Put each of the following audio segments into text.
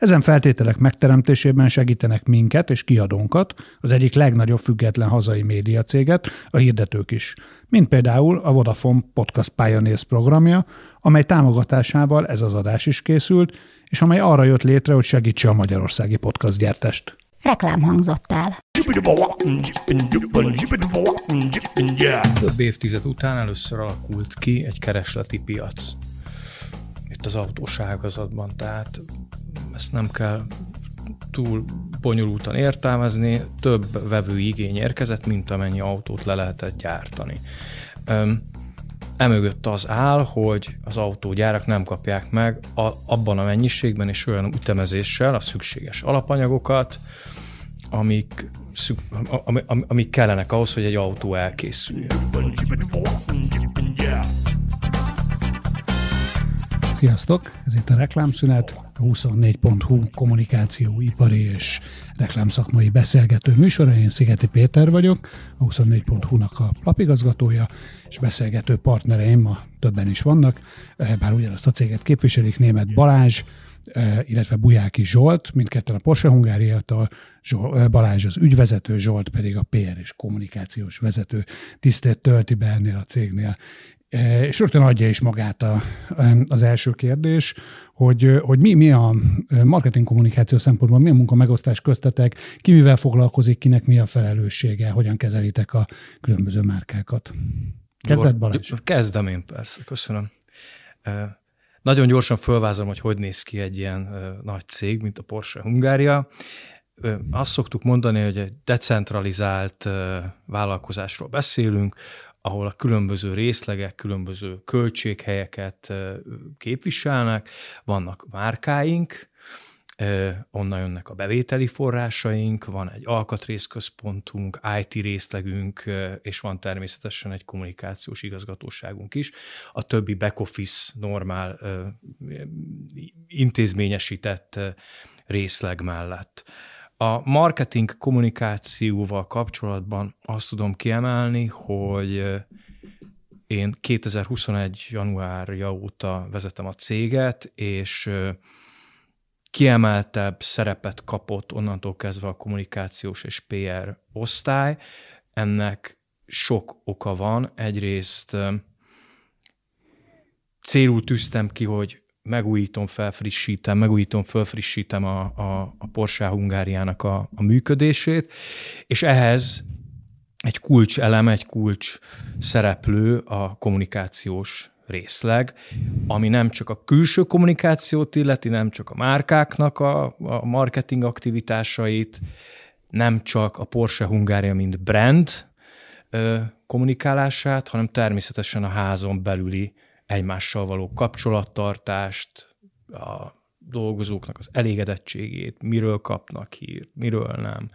Ezen feltételek megteremtésében segítenek minket és kiadónkat, az egyik legnagyobb független hazai médiacéget, a hirdetők is, mint például a Vodafone Podcast Pioneers programja, amely támogatásával ez az adás is készült, és amely arra jött létre, hogy segítse a magyarországi podcast gyártást. Reklám hangzott el. Több évtized után először alakult ki egy keresleti piac. Itt az autós ágazatban, tehát ezt nem kell túl bonyolultan értelmezni, több vevő igény érkezett, mint amennyi autót le lehetett gyártani. Emögött az áll, hogy az autógyárak nem kapják meg a, abban a mennyiségben és olyan ütemezéssel a szükséges alapanyagokat, amik, szük, amik, amik kellenek ahhoz, hogy egy autó elkészüljön. Sziasztok! Ez itt a Reklámszünet, a 24.hu kommunikáció, ipari és reklámszakmai beszélgető műsora. Én Szigeti Péter vagyok, a 24.hu-nak a lapigazgatója, és beszélgető partnereim ma többen is vannak, eh, bár ugyanazt a céget képviselik, német Balázs, eh, illetve Bujáki Zsolt, mindketten a Porsche Hungáriától, eh, Balázs az ügyvezető, Zsolt pedig a PR és kommunikációs vezető tisztét tölti be ennél a cégnél. És rögtön adja is magát a, az első kérdés, hogy, hogy mi, mi a marketing kommunikáció szempontból, mi a munka megosztás köztetek, ki mivel foglalkozik, kinek mi a felelőssége, hogyan kezelitek a különböző márkákat. Kezdett Balázs? Kezdem én persze, köszönöm. Nagyon gyorsan fölvázolom, hogy hogy néz ki egy ilyen nagy cég, mint a Porsche Hungária. Azt szoktuk mondani, hogy egy decentralizált vállalkozásról beszélünk, ahol a különböző részlegek, különböző költséghelyeket képviselnek, vannak márkáink, onnan jönnek a bevételi forrásaink, van egy alkatrészközpontunk, IT részlegünk, és van természetesen egy kommunikációs igazgatóságunk is. A többi back-office normál intézményesített részleg mellett. A marketing kommunikációval kapcsolatban azt tudom kiemelni, hogy én 2021. januárja óta vezetem a céget, és kiemeltebb szerepet kapott onnantól kezdve a kommunikációs és PR osztály. Ennek sok oka van. Egyrészt célul tűztem ki, hogy megújítom, felfrissítem, megújítom, felfrissítem a, a, a Porsche Hungáriának a, a működését, és ehhez egy kulcs elem, egy kulcs szereplő a kommunikációs részleg, ami nem csak a külső kommunikációt illeti, nem csak a márkáknak a, a marketing aktivitásait, nem csak a Porsche Hungária, mint brand ö, kommunikálását, hanem természetesen a házon belüli egymással való kapcsolattartást, a dolgozóknak az elégedettségét, miről kapnak hírt, miről nem.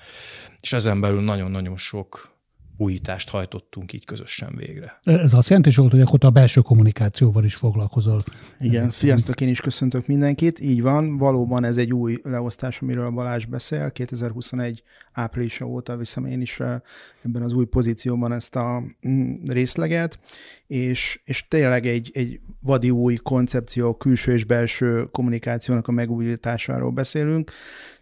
És ezen belül nagyon-nagyon sok újítást hajtottunk így közösen végre. Ez azt jelenti, Zsolt, hogy akkor a belső kommunikációval is foglalkozol. Igen, Ezért sziasztok, én is köszöntök mindenkit. Így van, valóban ez egy új leosztás, amiről a Balázs beszél. 2021 áprilisa óta viszem én is eh, ebben az új pozícióban ezt a mm, részleget, és, és tényleg egy, egy vadi új koncepció, külső és belső kommunikációnak a megújításáról beszélünk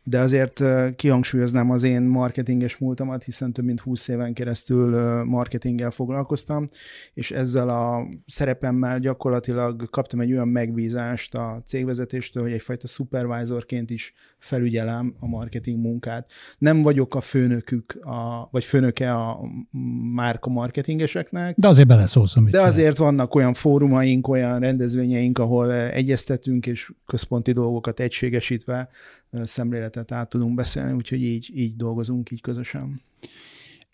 de azért kihangsúlyoznám az én marketinges múltamat, hiszen több mint 20 éven keresztül marketinggel foglalkoztam, és ezzel a szerepemmel gyakorlatilag kaptam egy olyan megbízást a cégvezetéstől, hogy egyfajta supervisorként is felügyelem a marketing munkát. Nem vagyok a főnökük, a, vagy főnöke a márka marketingeseknek. De azért beleszólsz, amit De azért kell. vannak olyan fórumaink, olyan rendezvényeink, ahol egyeztetünk, és központi dolgokat egységesítve szemléletet át tudunk beszélni, úgyhogy így, így dolgozunk, így közösen.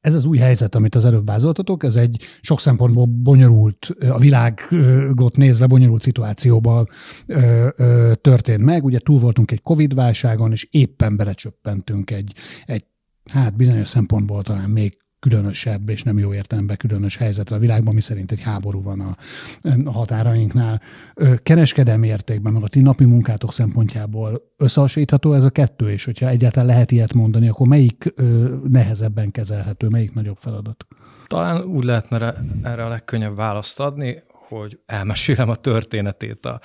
Ez az új helyzet, amit az előbb vázoltatok, ez egy sok szempontból bonyolult, a világot nézve bonyolult szituációban ö, ö, történt meg. Ugye túl voltunk egy Covid-válságon, és éppen belecsöppentünk egy, egy hát bizonyos szempontból talán még különösebb és nem jó értelemben különös helyzetre a világban, mi szerint egy háború van a, a határainknál. Kereskedelmi értékben, meg a ti napi munkátok szempontjából összehasonlítható ez a kettő, és hogyha egyáltalán lehet ilyet mondani, akkor melyik nehezebben kezelhető, melyik nagyobb feladat? Talán úgy lehetne erre a legkönnyebb választ adni, hogy elmesélem a történetét a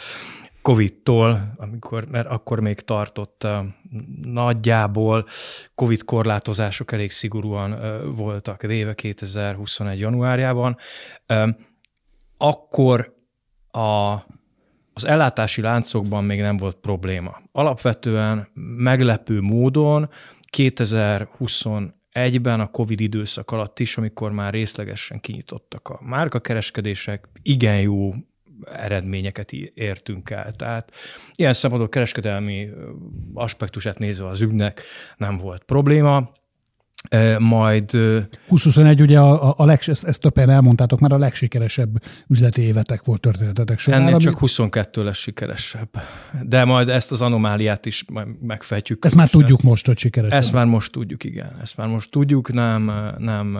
Covid-tól, amikor, mert akkor még tartott nagyjából Covid korlátozások elég szigorúan voltak véve 2021. januárjában. Akkor a, az ellátási láncokban még nem volt probléma. Alapvetően meglepő módon 2021-ben a COVID időszak alatt is, amikor már részlegesen kinyitottak a márkakereskedések, igen jó eredményeket értünk el. Tehát ilyen szempontból kereskedelmi aspektusát nézve az ügynek nem volt probléma majd... 2021 ugye a, a, a legs, ezt, ezt többen elmondtátok, már a legsikeresebb üzleti évetek volt történetetek során. Ennél csak 22 lesz sikeresebb. De majd ezt az anomáliát is megfejtjük. Ezt már tudjuk most, hogy sikeresebb. Ezt már most tudjuk, igen. Ezt már most tudjuk, nem, nem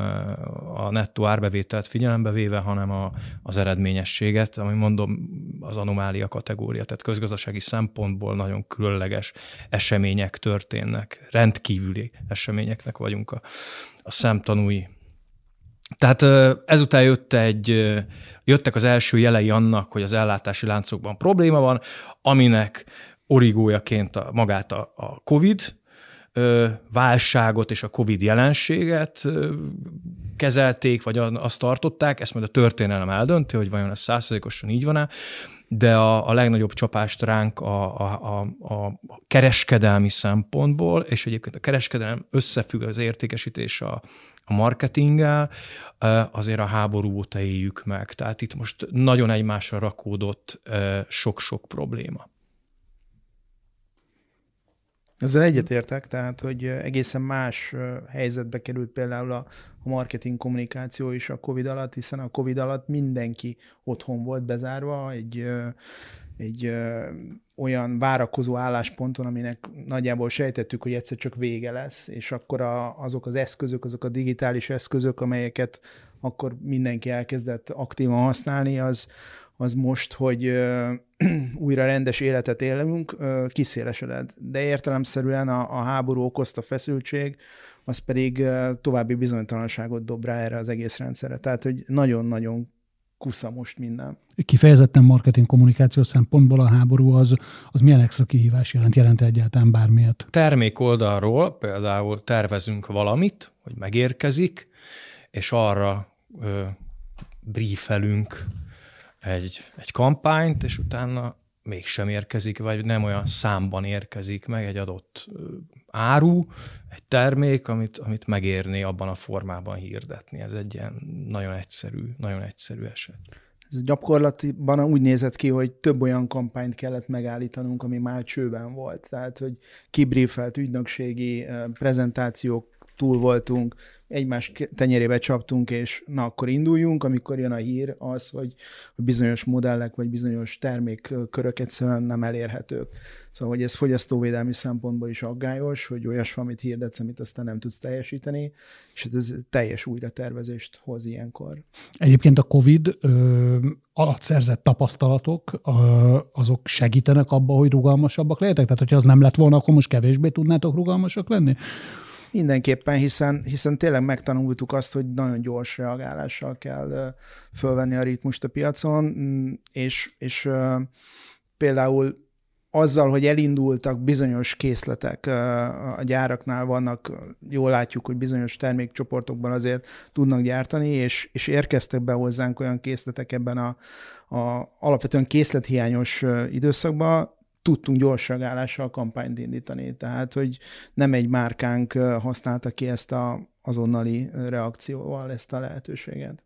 a nettó árbevételt figyelembe véve, hanem a, az eredményességet, ami mondom az anomália kategória, tehát közgazdasági szempontból nagyon különleges események történnek, rendkívüli eseményeknek vagyunk a, a szemtanúi. Tehát ezután jött egy, jöttek az első jelei annak, hogy az ellátási láncokban probléma van, aminek origójaként a, magát a, a COVID, válságot és a COVID jelenséget kezelték, vagy azt tartották, ezt majd a történelem eldönti, hogy vajon ez százszerzékosan így van-e, de a, a legnagyobb csapást ránk a, a, a, a kereskedelmi szempontból, és egyébként a kereskedelem összefügg az értékesítés a, a marketinggel, azért a háború óta éljük meg. Tehát itt most nagyon egymásra rakódott sok-sok probléma. Ezzel egyetértek, tehát, hogy egészen más helyzetbe került például a, marketing kommunikáció is a COVID alatt, hiszen a COVID alatt mindenki otthon volt bezárva, egy, egy olyan várakozó állásponton, aminek nagyjából sejtettük, hogy egyszer csak vége lesz, és akkor a, azok az eszközök, azok a digitális eszközök, amelyeket akkor mindenki elkezdett aktívan használni, az, az most, hogy újra rendes életet élünk, kiszélesedett. De értelemszerűen a, a háború okozta feszültség, az pedig további bizonytalanságot dob rá erre az egész rendszerre. Tehát, hogy nagyon-nagyon kusza most minden. Kifejezetten marketing kommunikáció szempontból a háború az, az milyen extra kihívás jelent, jelent egyáltalán bármilyet? Termék oldalról például tervezünk valamit, hogy megérkezik, és arra ö, briefelünk egy, egy kampányt, és utána mégsem érkezik, vagy nem olyan számban érkezik meg egy adott áru, egy termék, amit, amit megérné abban a formában hirdetni. Ez egy ilyen nagyon egyszerű, nagyon egyszerű eset. Ez gyakorlatban úgy nézett ki, hogy több olyan kampányt kellett megállítanunk, ami már csőben volt. Tehát, hogy kibriefelt ügynökségi prezentációk túl voltunk, egymás tenyerébe csaptunk, és na akkor induljunk, amikor jön a hír az, hogy, bizonyos modellek vagy bizonyos termékkörök egyszerűen nem elérhetők. Szóval, hogy ez fogyasztóvédelmi szempontból is aggályos, hogy olyas amit hirdetsz, amit aztán nem tudsz teljesíteni, és hát ez teljes újratervezést hoz ilyenkor. Egyébként a COVID ö, alatt szerzett tapasztalatok ö, azok segítenek abba, hogy rugalmasabbak lehetek? Tehát, hogyha az nem lett volna, akkor most kevésbé tudnátok rugalmasak lenni? Mindenképpen, hiszen, hiszen tényleg megtanultuk azt, hogy nagyon gyors reagálással kell fölvenni a ritmust a piacon, mm, és, és például azzal, hogy elindultak bizonyos készletek a gyáraknál vannak, jól látjuk, hogy bizonyos termékcsoportokban azért tudnak gyártani, és, és érkeztek be hozzánk olyan készletek ebben a, a alapvetően készlethiányos időszakban, tudtunk gyors reagálással kampányt indítani. Tehát, hogy nem egy márkánk használta ki ezt a azonnali reakcióval ezt a lehetőséget.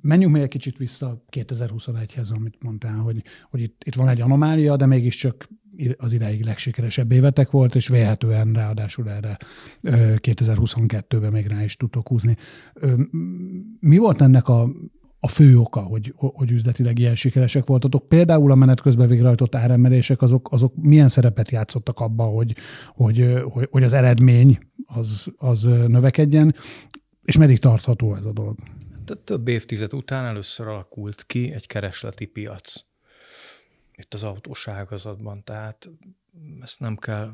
Menjünk még egy kicsit vissza 2021-hez, amit mondtál, hogy, hogy itt, itt van egy anomália, de mégiscsak az ideig legsikeresebb évetek volt, és véhetően ráadásul erre 2022-ben még rá is tudtok húzni. Mi volt ennek a a fő oka, hogy, hogy üzletileg ilyen sikeresek voltatok. Például a menet közben végrehajtott áremelések, azok, azok milyen szerepet játszottak abban, hogy, hogy, hogy, hogy az eredmény az, az növekedjen, És meddig tartható ez a dolog? Több évtized után először alakult ki egy keresleti piac itt az autós ágazatban, tehát ezt nem kell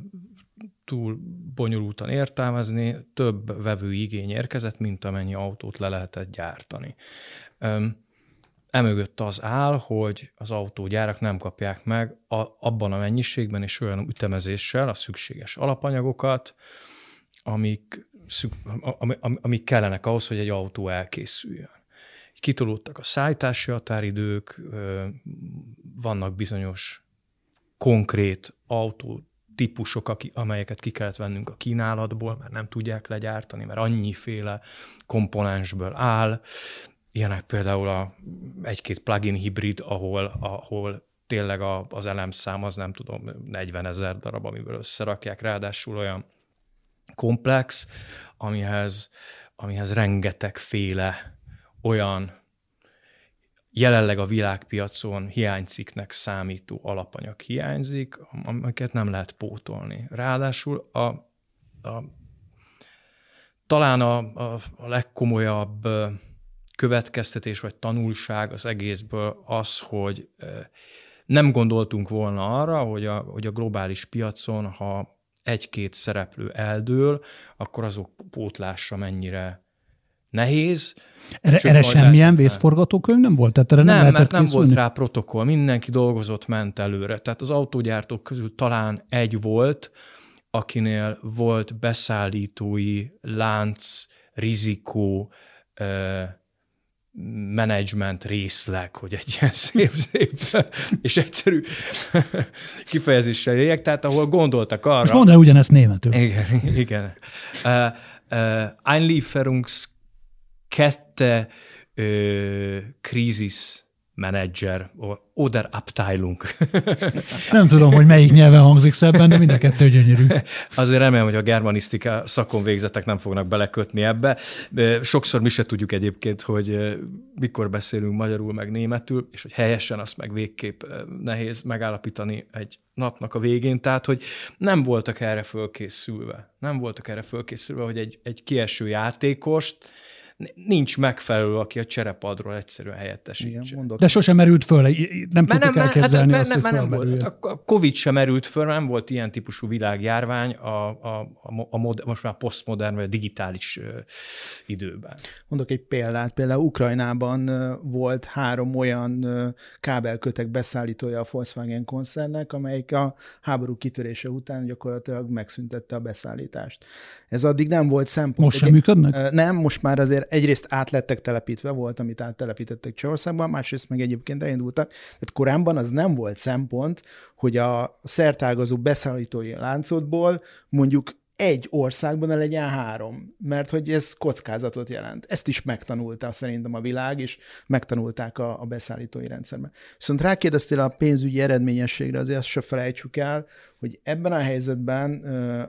túl bonyolultan értelmezni, több vevő igény érkezett, mint amennyi autót le lehetett gyártani. Emögött az áll, hogy az autógyárak nem kapják meg a, abban a mennyiségben és olyan ütemezéssel a szükséges alapanyagokat, amik, szük, amik, amik kellenek ahhoz, hogy egy autó elkészüljön. Kitolódtak a szállítási határidők, vannak bizonyos konkrét autó típusok, amelyeket ki kellett vennünk a kínálatból, mert nem tudják legyártani, mert annyiféle komponensből áll. Ilyenek például a egy-két plugin hibrid, ahol, ahol tényleg a, az elemszám az nem tudom, 40 ezer darab, amiből összerakják, ráadásul olyan komplex, amihez, amihez rengetegféle olyan jelenleg a világpiacon hiányciknek számító alapanyag hiányzik, amiket nem lehet pótolni. Ráadásul a, a, talán a, a, a legkomolyabb következtetés vagy tanulság az egészből az, hogy nem gondoltunk volna arra, hogy a, hogy a globális piacon, ha egy-két szereplő eldől, akkor azok pótlása mennyire nehéz. Erre, erre semmilyen vészforgatókönyv nem volt? Tehát erre nem, nem mert nem készülni? volt rá protokoll, mindenki dolgozott, ment előre. Tehát az autógyártók közül talán egy volt, akinél volt beszállítói lánc, rizikó, menedzsment részleg, hogy egy ilyen szép-szép és egyszerű kifejezéssel éljek, tehát ahol gondoltak arra... Most mondd el ugyanezt németül. Igen, igen. Uh, uh, Einlieferungs kette ö, krízis menedzser, oder Abteilung. Nem tudom, hogy melyik nyelven hangzik szebben, de mind a kettő gyönyörű. Azért remélem, hogy a germanisztika szakon végzetek nem fognak belekötni ebbe. Sokszor mi se tudjuk egyébként, hogy mikor beszélünk magyarul meg németül, és hogy helyesen azt meg végképp nehéz megállapítani egy napnak a végén, tehát hogy nem voltak erre fölkészülve. Nem voltak erre fölkészülve, hogy egy, egy kieső játékost, nincs megfelelő, aki a cserepadról egyszerűen helyettesítse. Igen, De sosem merült föl, nem tudtuk hát elképzelni hát, azt, hogy nem, nem volt. A Covid sem merült föl, nem volt ilyen típusú világjárvány a, a, a, a mod, most már posztmodern vagy a digitális ö, időben. Mondok egy példát. Például Ukrajnában volt három olyan kábelkötek beszállítója a Volkswagen koncernnek, amelyik a háború kitörése után gyakorlatilag megszüntette a beszállítást. Ez addig nem volt szempont. Most sem működnek? Nem, most már azért egyrészt át lettek telepítve, volt, amit áttelepítettek Csehországban, másrészt meg egyébként elindultak. Tehát korábban az nem volt szempont, hogy a szertágazó beszállítói láncodból mondjuk egy országban ne legyen három, mert hogy ez kockázatot jelent. Ezt is megtanulta szerintem a világ, és megtanulták a, a beszállítói rendszerben. Viszont rákérdeztél a pénzügyi eredményességre, azért azt se felejtsük el, hogy ebben a helyzetben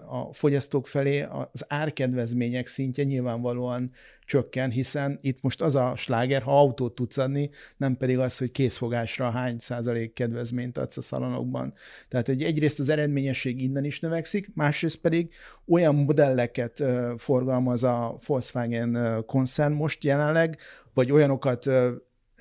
a fogyasztók felé az árkedvezmények szintje nyilvánvalóan csökken, hiszen itt most az a sláger, ha autót tudsz adni, nem pedig az, hogy készfogásra hány százalék kedvezményt adsz a szalonokban. Tehát, hogy egyrészt az eredményesség innen is növekszik, másrészt pedig olyan modelleket forgalmaz a Volkswagen koncern most jelenleg, vagy olyanokat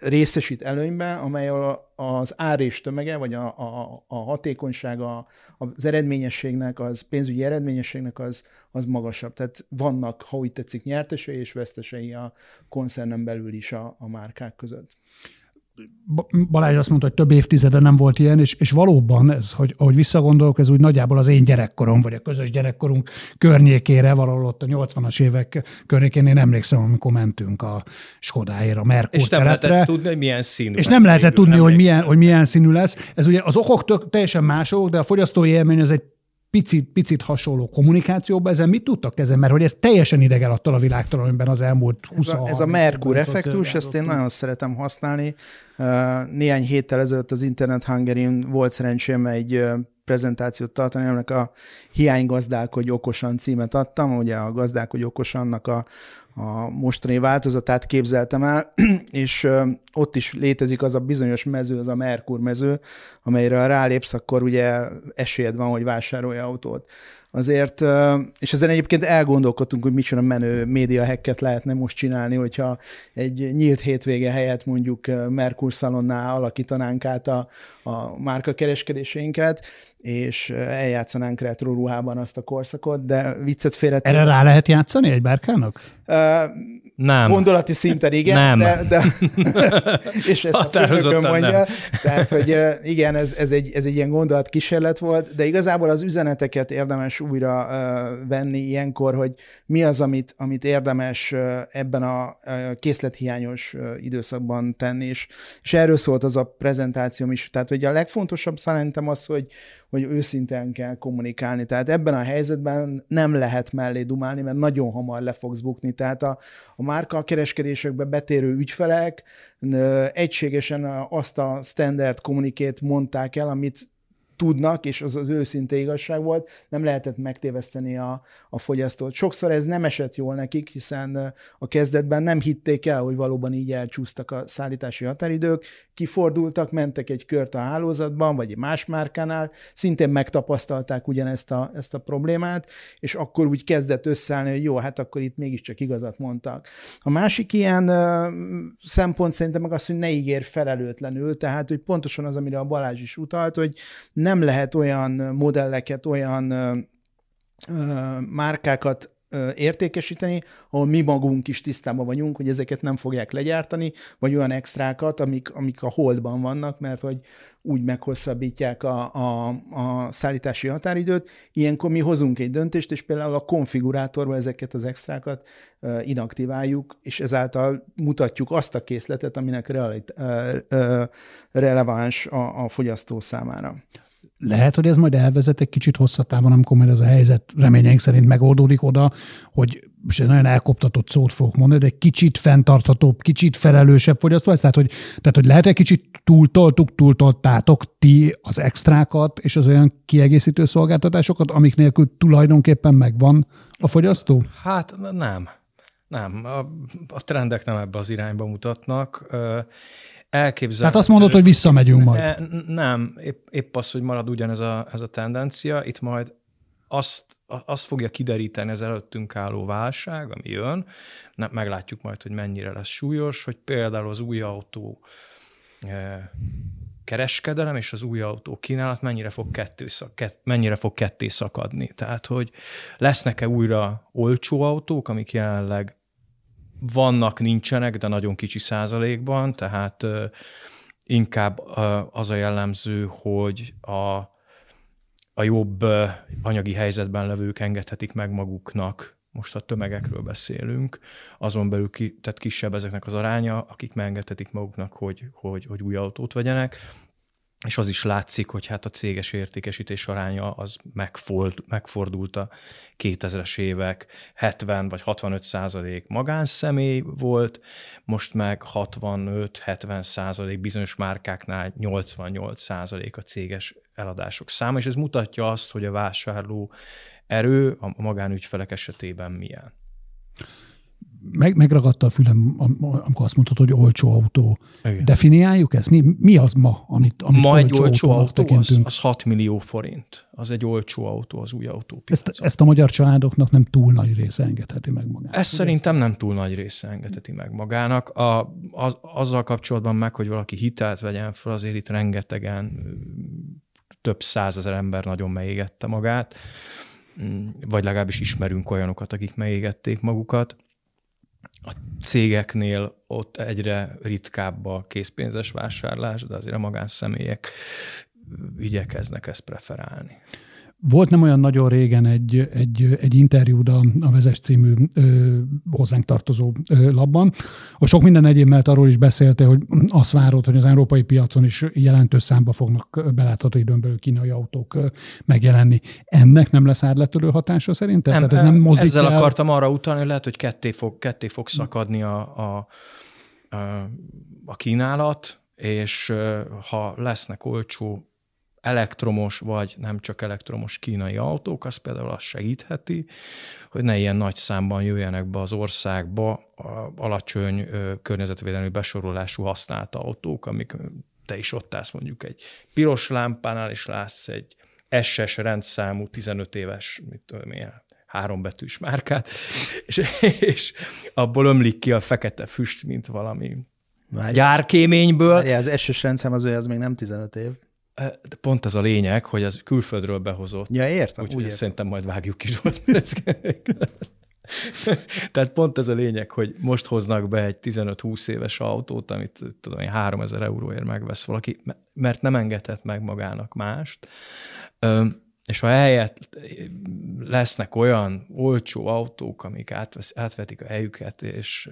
részesít előnybe, amely az ár és tömege, vagy a, a, a hatékonysága, az eredményességnek, az pénzügyi eredményességnek az, az magasabb. Tehát vannak, ha úgy tetszik, nyertesei és vesztesei a koncernen belül is a, a márkák között. Balázs azt mondta, hogy több évtizede nem volt ilyen, és, és valóban ez, hogy ahogy visszagondolok, ez úgy nagyjából az én gyerekkorom, vagy a közös gyerekkorunk környékére, valahol ott a 80-as évek környékén én emlékszem, amikor mentünk a Skodáért, a Merkur És nem lehetett tudni, hogy milyen színű. És nem lehetett tudni, hogy milyen, hogy milyen színű lesz. Ez ugye az okok tök, teljesen mások, de a fogyasztói élmény az egy picit, picit hasonló kommunikációban, ezen mit tudtak ezen? Mert hogy ez teljesen idegen attól a világtól, amiben az elmúlt 20 Ez a, ez a Merkur effektus, ezt én nagyon szeretem használni. Néhány héttel ezelőtt az Internet hungary volt szerencsém egy prezentációt tartani, aminek a Hiánygazdálkodj okosan címet adtam, ugye a Gazdálkodj okosannak a, a mostani változatát képzeltem el, és ott is létezik az a bizonyos mező, az a Merkur mező, amelyre rálépsz, akkor ugye esélyed van, hogy vásárolj autót. Azért, és ezen egyébként elgondolkodtunk, hogy micsoda menő média hacket lehetne most csinálni, hogyha egy nyílt hétvége helyett mondjuk Merkur szalonnál alakítanánk át a, a márka kereskedéseinket, és eljátszanánk retro ruhában azt a korszakot, de viccet félre. Erre rá lehet játszani egy bárkának? Nem. Gondolati szinten igen, nem. de, de és ezt a mondja. Nem. Tehát, hogy igen, ez, ez, egy, ez egy ilyen gondolat kísérlet volt, de igazából az üzeneteket érdemes újra uh, venni ilyenkor, hogy mi az, amit, amit érdemes uh, ebben a uh, készlethiányos időszakban tenni, és, és erről szólt az a prezentációm is. Tehát, hogy a legfontosabb szerintem az, hogy, hogy őszintén kell kommunikálni. Tehát ebben a helyzetben nem lehet mellé dumálni, mert nagyon hamar le fogsz bukni. Tehát a, a márka kereskedésekbe betérő ügyfelek egységesen azt a standard kommunikét mondták el, amit tudnak, és az az őszinte igazság volt, nem lehetett megtéveszteni a, a fogyasztót. Sokszor ez nem esett jól nekik, hiszen a kezdetben nem hitték el, hogy valóban így elcsúsztak a szállítási határidők, kifordultak, mentek egy kört a hálózatban, vagy egy más márkánál, szintén megtapasztalták ugyanezt a, ezt a problémát, és akkor úgy kezdett összeállni, hogy jó, hát akkor itt mégiscsak igazat mondtak. A másik ilyen szempont szerintem meg az, hogy ne ígér felelőtlenül, tehát hogy pontosan az, amire a Balázs is utalt, hogy nem lehet olyan modelleket, olyan márkákat értékesíteni, ahol mi magunk is tisztában vagyunk, hogy ezeket nem fogják legyártani, vagy olyan extrákat, amik, amik a holdban vannak, mert hogy úgy meghosszabbítják a, a, a szállítási határidőt. Ilyenkor mi hozunk egy döntést, és például a konfigurátorban ezeket az extrákat inaktiváljuk, és ezáltal mutatjuk azt a készletet, aminek realit, releváns a, a fogyasztó számára. Lehet, hogy ez majd elvezet egy kicsit hosszatávon, amikor majd ez a helyzet reményeink szerint megoldódik oda, hogy most egy nagyon elkoptatott szót fogok mondani, de egy kicsit fenntarthatóbb, kicsit felelősebb fogyasztó ez. Tehát hogy, tehát, hogy lehet egy kicsit túltoltuk, túltoltátok ti az extrákat és az olyan kiegészítő szolgáltatásokat, amik nélkül tulajdonképpen megvan a fogyasztó? Hát nem. Nem. A, a trendek nem ebbe az irányba mutatnak elképzelhető. Tehát azt mondod, hogy visszamegyünk majd. Nem, épp, épp az, hogy marad ugyanez a, ez a tendencia, itt majd azt, azt fogja kideríteni az előttünk álló válság, ami jön, nem, meglátjuk majd, hogy mennyire lesz súlyos, hogy például az új autó e, kereskedelem és az új autó kínálat mennyire fog, kettő szak, kett, mennyire fog ketté szakadni. Tehát, hogy lesznek-e újra olcsó autók, amik jelenleg vannak, nincsenek, de nagyon kicsi százalékban, tehát inkább az a jellemző, hogy a, a jobb anyagi helyzetben levők engedhetik meg maguknak, most a tömegekről beszélünk, azon belül ki, tehát kisebb ezeknek az aránya, akik megengedhetik maguknak, hogy, hogy, hogy új autót vegyenek, és az is látszik, hogy hát a céges értékesítés aránya az megfold, megfordult a 2000-es évek. 70 vagy 65 százalék magánszemély volt, most meg 65-70 százalék bizonyos márkáknál 88 százalék a céges eladások száma, és ez mutatja azt, hogy a vásárló erő a magánügyfelek esetében milyen meg, megragadta a fülem, amikor azt mondtad, hogy olcsó autó. Igen. Definiáljuk ezt? Mi, mi az ma, amit, amit ma egy olcsó autó, az, az 6 millió forint. Az egy olcsó autó, az új autó. Ezt, ezt a magyar családoknak nem túl nagy része engedheti meg magának. Ezt szerintem nem túl nagy része engedheti meg magának. A, az, azzal kapcsolatban meg, hogy valaki hitelt vegyen fel, azért itt rengetegen több százezer ember nagyon megégette magát, vagy legalábbis ismerünk olyanokat, akik megégették magukat a cégeknél ott egyre ritkább a készpénzes vásárlás, de azért a magánszemélyek igyekeznek ezt preferálni. Volt nem olyan nagyon régen egy, egy, egy interjúd a, a Vezes című ö, hozzánk tartozó ö, labban, ahol sok minden egyéb mellett arról is beszélte, hogy azt várod, hogy az európai piacon is jelentős számba fognak belátható időn belül kínai autók ö, megjelenni. Ennek nem lesz árletörő hatása szerint? Nem, Tehát ez nem ezzel el... akartam arra utalni, hogy lehet, hogy ketté fog, ketté fog szakadni a, a, a, a kínálat, és ha lesznek olcsó elektromos vagy nem csak elektromos kínai autók, az például azt segítheti, hogy ne ilyen nagy számban jöjjenek be az országba a alacsony környezetvédelmi besorolású használt autók, amik te is ott állsz mondjuk egy piros lámpánál, és látsz egy SS rendszámú 15 éves, mit tudom én, hárombetűs márkát, és, és abból ömlik ki a fekete füst, mint valami Várj. gyárkéményből. Várj, az SS rendszám az, az még nem 15 év. Pont az a lényeg, hogy az külföldről behozott. Ja, értem. Úgyhogy szerintem majd vágjuk is volt. Tehát pont ez a lényeg, hogy most hoznak be egy 15-20 éves autót, amit tudom én 3000 euróért megvesz valaki, mert nem engedhet meg magának mást. És ha ehelyett lesznek olyan olcsó autók, amik átvesz, átvetik a helyüket, és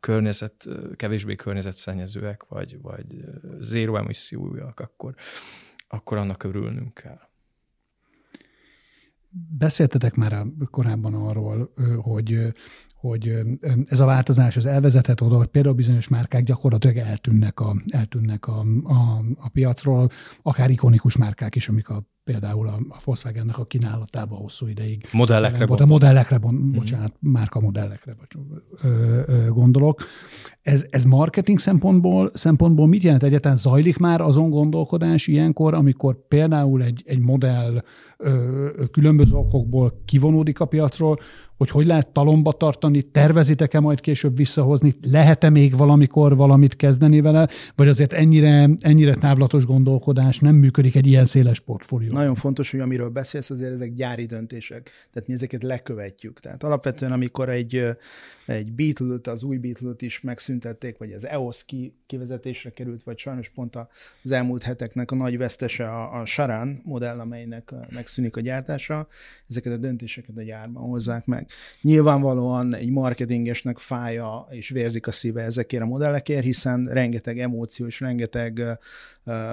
környezet, kevésbé környezetszennyezőek, vagy, vagy zéró emissziójak, akkor, akkor annak örülnünk kell. Beszéltetek már korábban arról, hogy hogy ez a változás az elvezethet oda, hogy például bizonyos márkák gyakorlatilag eltűnnek a, eltűnnek a, a, a piacról, akár ikonikus márkák is, amik a például a, a Volkswagennek a kínálatában hosszú ideig. Modellekre volt. A modellekre, bon, mm-hmm. bocsánat, márka modellekre ö, ö, gondolok. Ez, ez marketing szempontból, szempontból mit jelent egyetlen? Zajlik már azon gondolkodás ilyenkor, amikor például egy, egy modell ö, különböző okokból kivonódik a piacról, hogy hogy lehet talomba tartani, tervezitek-e majd később visszahozni, lehet-e még valamikor valamit kezdeni vele, vagy azért ennyire, ennyire távlatos gondolkodás nem működik egy ilyen széles portfólió? Nagyon fontos, hogy amiről beszélsz, azért ezek gyári döntések, tehát mi ezeket lekövetjük. Tehát alapvetően, amikor egy, egy Beatle-t, az új Beatle-t is megszüntették, vagy az EOS ki, kivezetésre került, vagy sajnos pont az elmúlt heteknek a nagy vesztese a, a Saran modell, amelynek megszűnik a gyártása, ezeket a döntéseket a gyárban hozzák meg. Nyilvánvalóan egy marketingesnek fája és vérzik a szíve ezekért a modellekért, hiszen rengeteg emóció és rengeteg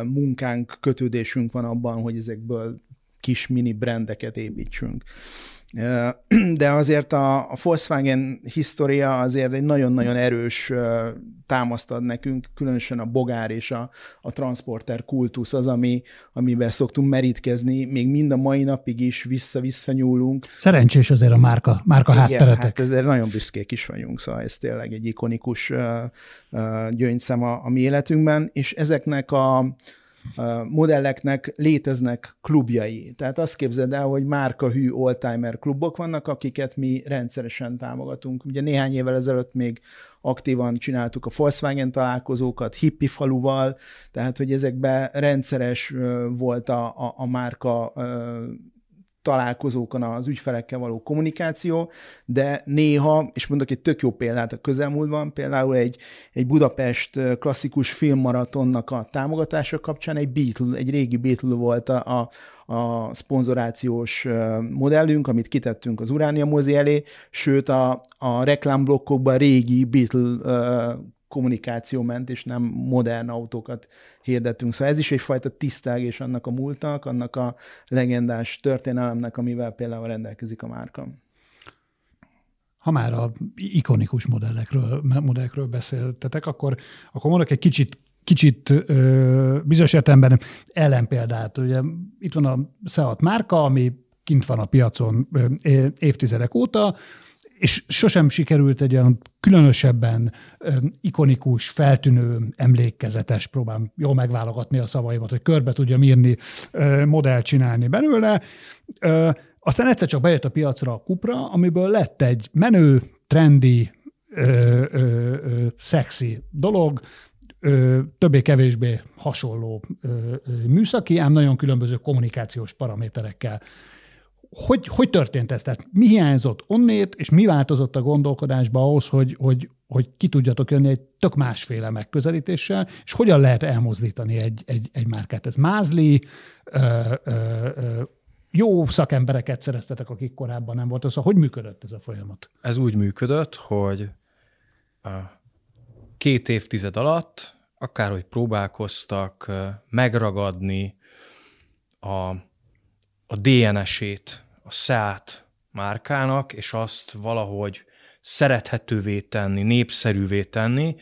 munkánk, kötődésünk van abban, hogy ezekből kis mini brendeket építsünk. De azért a, a Volkswagen história azért egy nagyon-nagyon erős támaszt ad nekünk, különösen a bogár és a, a transporter kultusz az, ami, amiben szoktunk merítkezni, még mind a mai napig is vissza-vissza nyúlunk. Szerencsés azért a márka, márka Igen, hátteretek. hát ezért nagyon büszkék is vagyunk, szóval ez tényleg egy ikonikus gyöngyszem a, a mi életünkben, és ezeknek a, modelleknek léteznek klubjai. Tehát azt képzeld el, hogy márkahű oldtimer klubok vannak, akiket mi rendszeresen támogatunk. Ugye néhány évvel ezelőtt még aktívan csináltuk a Volkswagen találkozókat, hippi faluval, tehát hogy ezekben rendszeres volt a, a, a márka találkozókon az ügyfelekkel való kommunikáció, de néha, és mondok egy tök jó példát a közelmúltban, például egy, egy Budapest klasszikus filmmaratonnak a támogatása kapcsán egy Beatle, egy régi Beatle volt a, a, a szponzorációs modellünk, amit kitettünk az Uránia mozi elé, sőt a, a reklámblokkokban régi Beatle kommunikáció ment, és nem modern autókat hirdettünk. Szóval ez is egyfajta tisztelgés annak a múltnak, annak a legendás történelemnek, amivel például rendelkezik a márka. Ha már a ikonikus modellekről, modellekről beszéltetek, akkor, akkor mondok egy kicsit kicsit ö, bizonyos értelemben ellenpéldát. Ugye itt van a Seat márka, ami kint van a piacon évtizedek óta, és sosem sikerült egy olyan különösebben ikonikus, feltűnő, emlékezetes, próbálom jól megválogatni a szavaimat, hogy körbe tudjam írni, modell csinálni belőle. Aztán egyszer csak bejött a piacra a Cupra, amiből lett egy menő, trendi, ö, szexi dolog, többé-kevésbé hasonló ö, ö, műszaki, ám nagyon különböző kommunikációs paraméterekkel hogy, hogy történt ez? Tehát mi hiányzott onnét, és mi változott a gondolkodásba ahhoz, hogy, hogy, hogy ki tudjatok jönni egy tök másféle megközelítéssel, és hogyan lehet elmozdítani egy, egy, egy márkát? Ez mázli, ö, ö, ö, jó szakembereket szereztetek, akik korábban nem voltak, szóval hogy működött ez a folyamat? Ez úgy működött, hogy két évtized alatt akárhogy próbálkoztak megragadni a a DNS-ét a SEAT márkának, és azt valahogy szerethetővé tenni, népszerűvé tenni,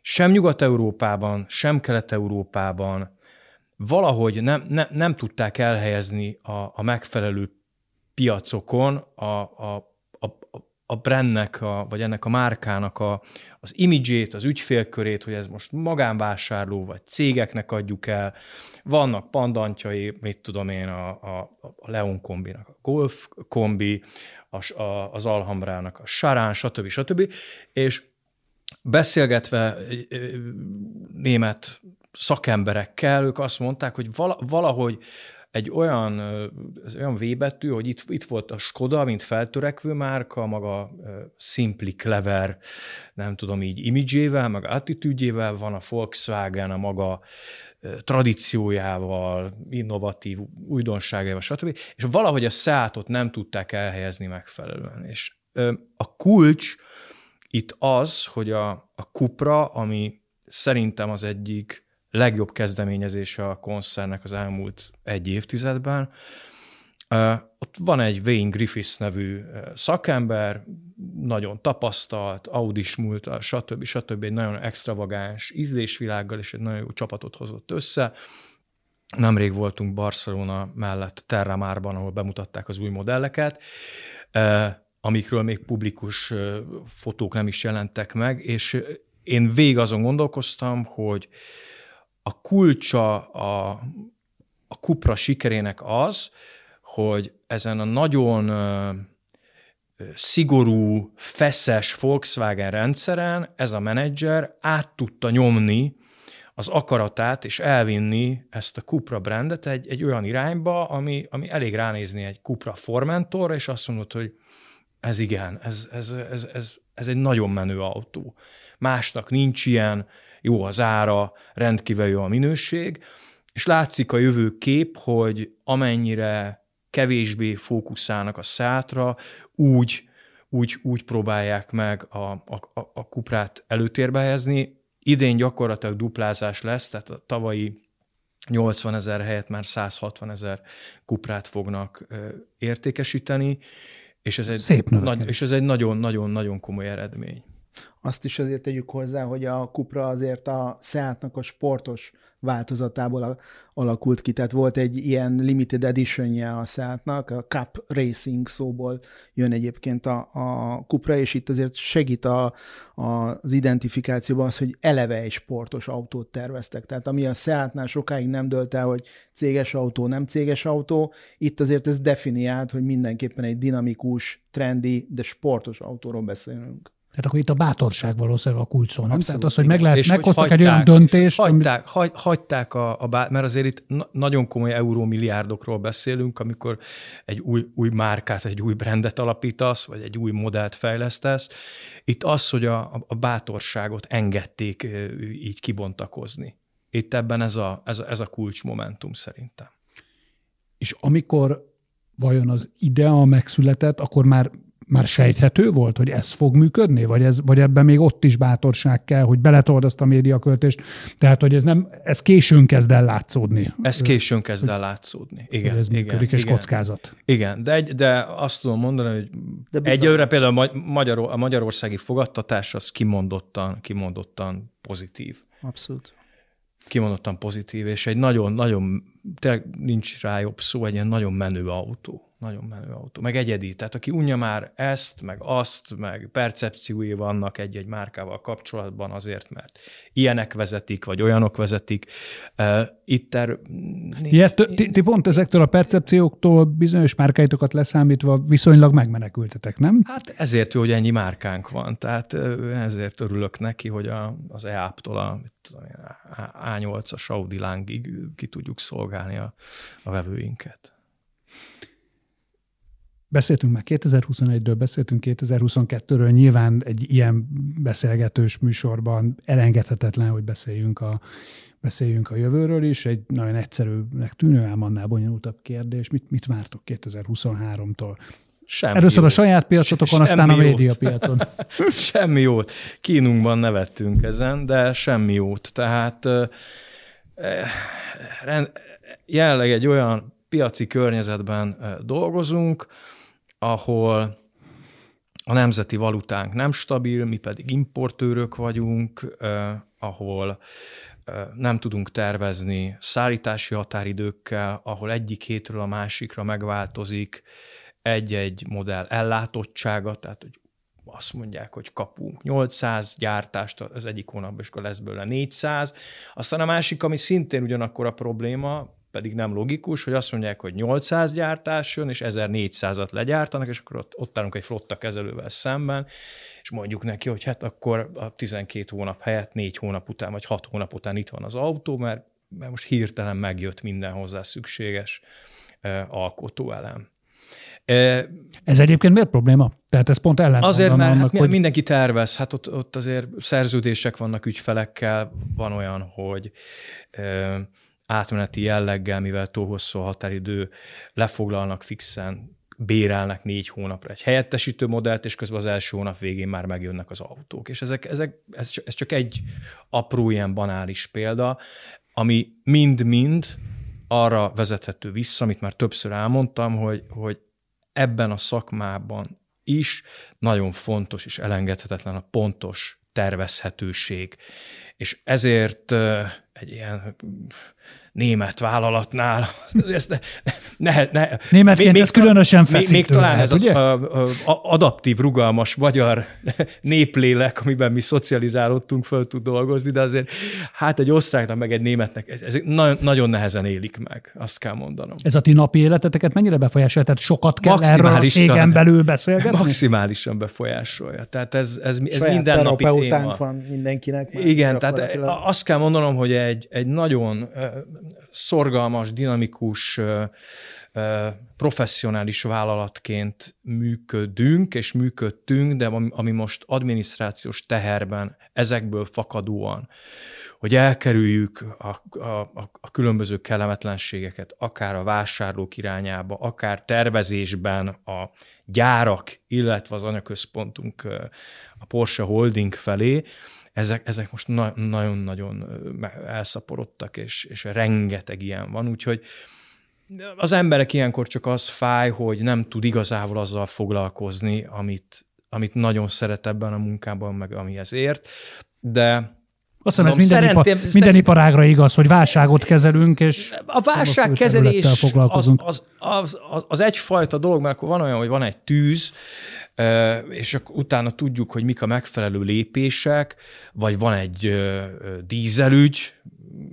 sem Nyugat-Európában, sem Kelet-Európában. Valahogy nem, nem, nem tudták elhelyezni a, a megfelelő piacokon a, a, a, brandnek, a, vagy ennek a márkának a, az imidzsét, az ügyfélkörét, hogy ez most magánvásárló, vagy cégeknek adjuk el. Vannak pandantjai, mit tudom én, a, a, a Leon kombinak a Golf kombi, a, a, az Alhambrának a Sarán, stb. stb. És beszélgetve német szakemberekkel, ők azt mondták, hogy valahogy egy olyan, ez olyan V betű, hogy itt, itt volt a Skoda, mint feltörekvő márka, maga Simply Clever, nem tudom így, imidzsével, meg attitűdjével, van a Volkswagen, a maga tradíciójával, innovatív újdonságával, stb. És valahogy a szátot nem tudták elhelyezni megfelelően. És a kulcs itt az, hogy a, a Cupra, ami szerintem az egyik legjobb kezdeményezése a koncernek az elmúlt egy évtizedben. Ott van egy Wayne Griffiths nevű szakember, nagyon tapasztalt, Audis múlt, stb. stb. egy nagyon extravagáns ízlésvilággal, és egy nagyon jó csapatot hozott össze. Nemrég voltunk Barcelona mellett Terramárban, ahol bemutatták az új modelleket, amikről még publikus fotók nem is jelentek meg, és én végig azon gondolkoztam, hogy a kulcsa a, a Cupra sikerének az, hogy ezen a nagyon szigorú, feszes Volkswagen rendszeren ez a menedzser át tudta nyomni az akaratát, és elvinni ezt a Cupra brandet egy, egy olyan irányba, ami, ami elég ránézni egy Cupra Formentorra, és azt mondod, hogy ez igen, ez, ez, ez, ez, ez egy nagyon menő autó. Másnak nincs ilyen, jó az ára, rendkívül jó a minőség, és látszik a jövő kép, hogy amennyire kevésbé fókuszálnak a szátra, úgy, úgy, úgy próbálják meg a, a, a kuprát előtérbe helyezni. Idén gyakorlatilag duplázás lesz, tehát a tavalyi 80 ezer helyett már 160 ezer kuprát fognak értékesíteni, és ez egy, Szép nagy, és ez egy nagyon-nagyon-nagyon komoly eredmény. Azt is azért tegyük hozzá, hogy a Cupra azért a Seatnak a sportos változatából alakult ki, tehát volt egy ilyen limited editionje a Seatnak, a Cup Racing szóból jön egyébként a, a Cupra, és itt azért segít a, a, az identifikációban az, hogy eleve egy sportos autót terveztek. Tehát ami a Seatnál sokáig nem dölt el, hogy céges autó, nem céges autó, itt azért ez definiált, hogy mindenképpen egy dinamikus, trendi, de sportos autóról beszélünk. Tehát akkor itt a bátorság valószínűleg a kulcs szó, nem? Abszolút, Tehát az, hogy meg lehet, és meghoztak hagyták, egy olyan döntést. Hagyták, hagy, hagyták a, a bá, mert azért itt na, nagyon komoly eurómilliárdokról beszélünk, amikor egy új, új márkát, egy új brandet alapítasz, vagy egy új modellt fejlesztesz. Itt az, hogy a, a bátorságot engedték így kibontakozni. Itt ebben ez a, ez a, ez a kulcsmomentum szerintem. És amikor vajon az idea megszületett, akkor már már sejthető volt, hogy ez fog működni, vagy, ez, vagy ebben még ott is bátorság kell, hogy beletold azt a médiaköltést, tehát hogy ez nem, ez későn kezd el látszódni. Ez későn kezd el látszódni, igen. ez igen, működik, és igen. kockázat. Igen, de, egy, de azt tudom mondani, hogy de egyelőre például a, magyar, a magyarországi fogadtatás az kimondottan, kimondottan pozitív. Abszolút kimondottan pozitív, és egy nagyon-nagyon, tényleg nincs rá jobb szó, egy ilyen nagyon menő autó nagyon menő autó. Meg egyedi. Tehát aki unja már ezt, meg azt, meg percepciói vannak egy-egy márkával kapcsolatban azért, mert ilyenek vezetik, vagy olyanok vezetik. Itt er, Ilyet, ti, ti pont ezektől a percepcióktól bizonyos márkáitokat leszámítva viszonylag megmenekültetek, nem? Hát ezért jó, hogy ennyi márkánk van. Tehát ezért örülök neki, hogy a, az EAP-tól a A8-as Audi lángig ki tudjuk szolgálni a, a vevőinket. Beszéltünk már 2021-ről, beszéltünk 2022-ről, nyilván egy ilyen beszélgetős műsorban elengedhetetlen, hogy beszéljünk a, beszéljünk a jövőről is. Egy nagyon egyszerűnek tűnő, ám annál bonyolultabb kérdés. Mit, mit vártok 2023-tól? Semmi Először jót. a saját piacotokon, semmi aztán a médiapiacon. semmi jót. Kínunkban nevettünk ezen, de semmi jót. Tehát jelenleg egy olyan piaci környezetben dolgozunk, ahol a nemzeti valutánk nem stabil, mi pedig importőrök vagyunk, eh, ahol nem tudunk tervezni szállítási határidőkkel, ahol egyik hétről a másikra megváltozik egy-egy modell ellátottsága, tehát hogy azt mondják, hogy kapunk 800 gyártást az egyik hónapban, és akkor lesz belőle 400. Aztán a másik, ami szintén ugyanakkor a probléma, pedig nem logikus, hogy azt mondják, hogy 800 gyártás jön, és 1400-at legyártanak, és akkor ott, ott állunk egy flotta kezelővel szemben, és mondjuk neki, hogy hát akkor a 12 hónap helyett 4 hónap után, vagy 6 hónap után itt van az autó, mert, mert most hirtelen megjött minden hozzá szükséges alkotóelem. Ez egyébként miért probléma? Tehát ez pont ellen. Azért, mert annak, hát hogy... mindenki tervez, hát ott, ott azért szerződések vannak ügyfelekkel, van olyan, hogy átmeneti jelleggel, mivel túl hosszú a határidő, lefoglalnak fixen, bérelnek négy hónapra egy helyettesítő modellt, és közben az első hónap végén már megjönnek az autók. És ezek, ezek, ez, ez csak egy apró ilyen banális példa, ami mind-mind arra vezethető vissza, amit már többször elmondtam, hogy, hogy ebben a szakmában is nagyon fontos és elengedhetetlen a pontos tervezhetőség. És ezért egy ilyen német vállalatnál. Ez ne, ne, ne, Németként még, ez különösen feszítő. Még, még talán lehet, ez ugye? az a, a, adaptív, rugalmas magyar néplélek, amiben mi szocializálódtunk, föl tud dolgozni, de azért hát egy osztráknak, meg egy németnek ez nagyon, nagyon nehezen élik meg, azt kell mondanom. Ez a ti napi életeteket mennyire befolyásolja? Tehát sokat kell erről égen belül beszélgetni? Maximálisan befolyásolja. Tehát ez, ez, ez minden napi téma. van mindenkinek. Igen, tehát azt kell mondanom, hogy egy, egy nagyon szorgalmas, dinamikus, professzionális vállalatként működünk, és működtünk, de ami most adminisztrációs teherben ezekből fakadóan, hogy elkerüljük a, a, a különböző kellemetlenségeket, akár a vásárlók irányába, akár tervezésben a gyárak, illetve az anyaközpontunk a Porsche Holding felé, ezek, ezek most na- nagyon-nagyon elszaporodtak, és, és rengeteg ilyen van, úgyhogy az emberek ilyenkor csak az fáj, hogy nem tud igazából azzal foglalkozni, amit, amit nagyon szeret ebben a munkában, meg amihez ért, de azt hiszem, ez minden, ipa, minden iparágra igaz, hogy válságot kezelünk, és a válságkezelés az, az, az, az, az egyfajta dolog, mert akkor van olyan, hogy van egy tűz, és akkor utána tudjuk, hogy mik a megfelelő lépések, vagy van egy dízelügy,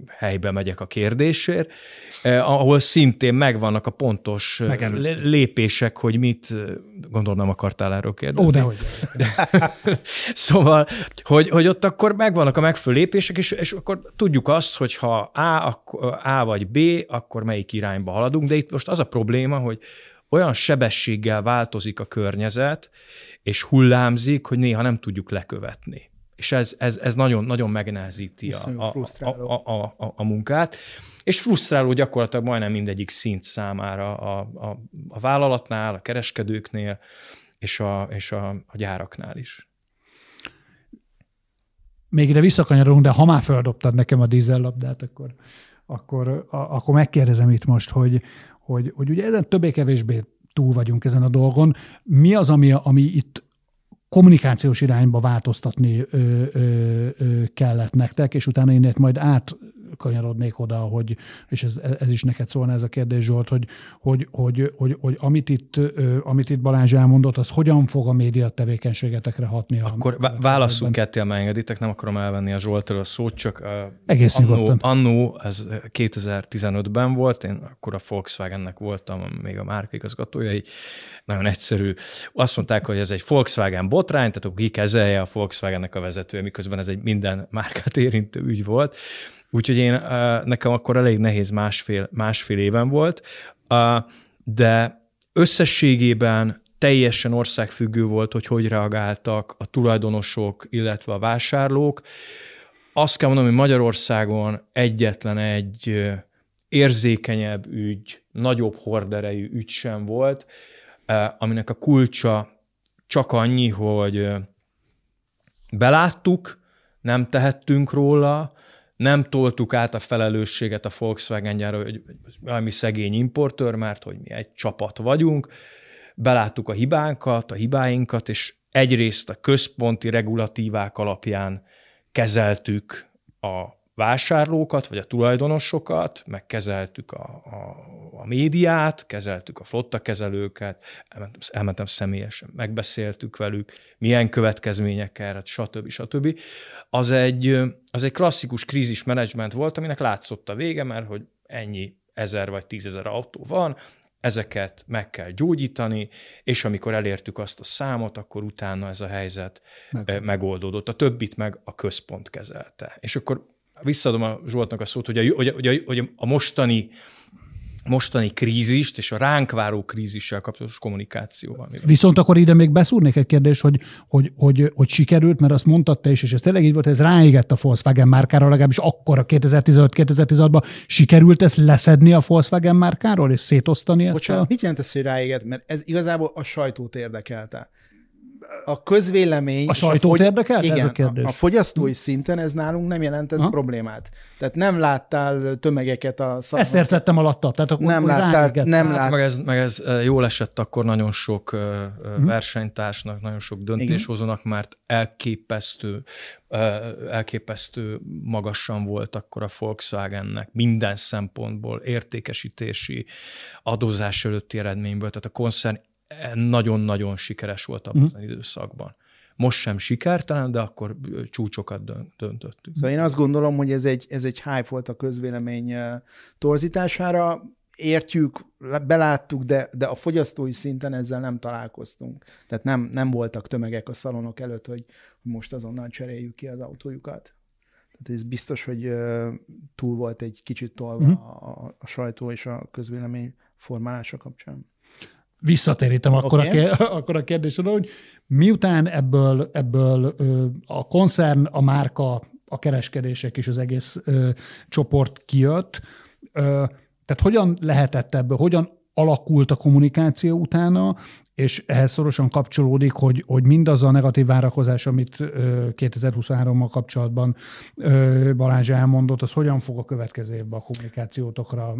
helybe megyek a kérdésért, ahol szintén megvannak a pontos lépések, hogy mit, gondolom nem akartál erről kérdezni. Ó, dehogy. szóval, hogy, hogy ott akkor megvannak a megfelelő lépések, és, és akkor tudjuk azt, hogy ha A, akkor, A vagy B, akkor melyik irányba haladunk, de itt most az a probléma, hogy olyan sebességgel változik a környezet, és hullámzik, hogy néha nem tudjuk lekövetni. És ez, ez, ez nagyon, nagyon megnehezíti a, a, a, a, a, a munkát. És frusztráló gyakorlatilag majdnem mindegyik szint számára a, a, a vállalatnál, a kereskedőknél, és a, és a, a gyáraknál is. Még ide visszakanyarulunk, de ha már feldobtad nekem a dízellabdát, akkor, akkor, a, akkor megkérdezem itt most, hogy, hogy, hogy ugye ezen többé-kevésbé túl vagyunk ezen a dolgon. Mi az, ami, ami itt kommunikációs irányba változtatni ö, ö, ö, kellett nektek, és utána én majd át kanyarodnék oda, hogy, és ez, ez is neked szólna ez a kérdés, Zsolt, hogy, hogy, hogy, hogy, hogy amit, itt, amit itt Balázs elmondott, az hogyan fog a média tevékenységetekre hatni? Akkor a, válaszunk ketté, ha engeditek, nem akarom elvenni a Zsoltól a szót, csak Egész annó, annó, ez 2015-ben volt, én akkor a Volkswagennek voltam még a márkaigazgatója, így nagyon egyszerű. Azt mondták, hogy ez egy Volkswagen botrány, tehát ki kezelje a Volkswagennek a vezetője, miközben ez egy minden márkát érintő ügy volt. Úgyhogy én, nekem akkor elég nehéz másfél, másfél éven volt, de összességében teljesen országfüggő volt, hogy hogy reagáltak a tulajdonosok, illetve a vásárlók. Azt kell mondanom, hogy Magyarországon egyetlen egy érzékenyebb ügy, nagyobb horderejű ügy sem volt, aminek a kulcsa csak annyi, hogy beláttuk, nem tehettünk róla, nem toltuk át a felelősséget a Volkswagen gyára, hogy valami szegény importőr, mert hogy mi egy csapat vagyunk, beláttuk a hibánkat, a hibáinkat, és egyrészt a központi regulatívák alapján kezeltük a vásárlókat, vagy a tulajdonosokat, meg kezeltük a, a, a médiát, kezeltük a flottakezelőket, elmentem, elmentem személyesen, megbeszéltük velük, milyen következményekkel, hát stb. stb. Az egy, az egy klasszikus krízismenedzsment volt, aminek látszott a vége, mert hogy ennyi ezer vagy tízezer autó van, ezeket meg kell gyógyítani, és amikor elértük azt a számot, akkor utána ez a helyzet meg. megoldódott. A többit meg a központ kezelte. És akkor visszadom a Zsoltnak a szót, hogy a, hogy a, hogy a, hogy a mostani mostani krízist és a ránk váró krízissel kapcsolatos kommunikációval. Viszont akkor ide még beszúrnék egy kérdés, hogy, hogy, hogy, hogy sikerült, mert azt mondtad te is, és ez tényleg így volt, ez ráégett a Volkswagen márkára, legalábbis akkor a 2015-2016-ban sikerült ezt leszedni a Volkswagen márkáról, és szétosztani ezt Bocsánat, a... mit jelent ez, hogy ráégett? Mert ez igazából a sajtót érdekelte a közvélemény... A sajtót érdekelt igen, ez a kérdés? A, fogyasztói szinten ez nálunk nem jelentett ha? problémát. Tehát nem láttál tömegeket a szakmát. Ezt értettem alatta. Tehát akkor nem láttál, nem lát... meg, ez, meg ez jól esett akkor nagyon sok hmm. versenytársnak, nagyon sok döntéshozónak, mert elképesztő, elképesztő magasan volt akkor a Volkswagennek minden szempontból, értékesítési, adózás előtti eredményből, tehát a koncern nagyon-nagyon sikeres volt abban uh-huh. az időszakban. Most sem sikertelen, de akkor csúcsokat döntöttük. Szóval én azt gondolom, hogy ez egy, ez egy hype volt a közvélemény torzítására. Értjük, beláttuk, de, de a fogyasztói szinten ezzel nem találkoztunk. Tehát nem, nem voltak tömegek a szalonok előtt, hogy most azonnal cseréljük ki az autójukat. Tehát ez biztos, hogy túl volt egy kicsit tolva uh-huh. a, a sajtó és a közvélemény formálása kapcsán visszatérítem akkor, okay. a, akkor a kérdésre, hogy miután ebből, ebből a koncern, a márka, a kereskedések és az egész ö, csoport kijött, ö, tehát hogyan lehetett ebből, hogyan alakult a kommunikáció utána, és ehhez szorosan kapcsolódik, hogy, hogy mindaz a negatív várakozás, amit 2023-mal kapcsolatban Balázs elmondott, az hogyan fog a következő évben a kommunikációtokra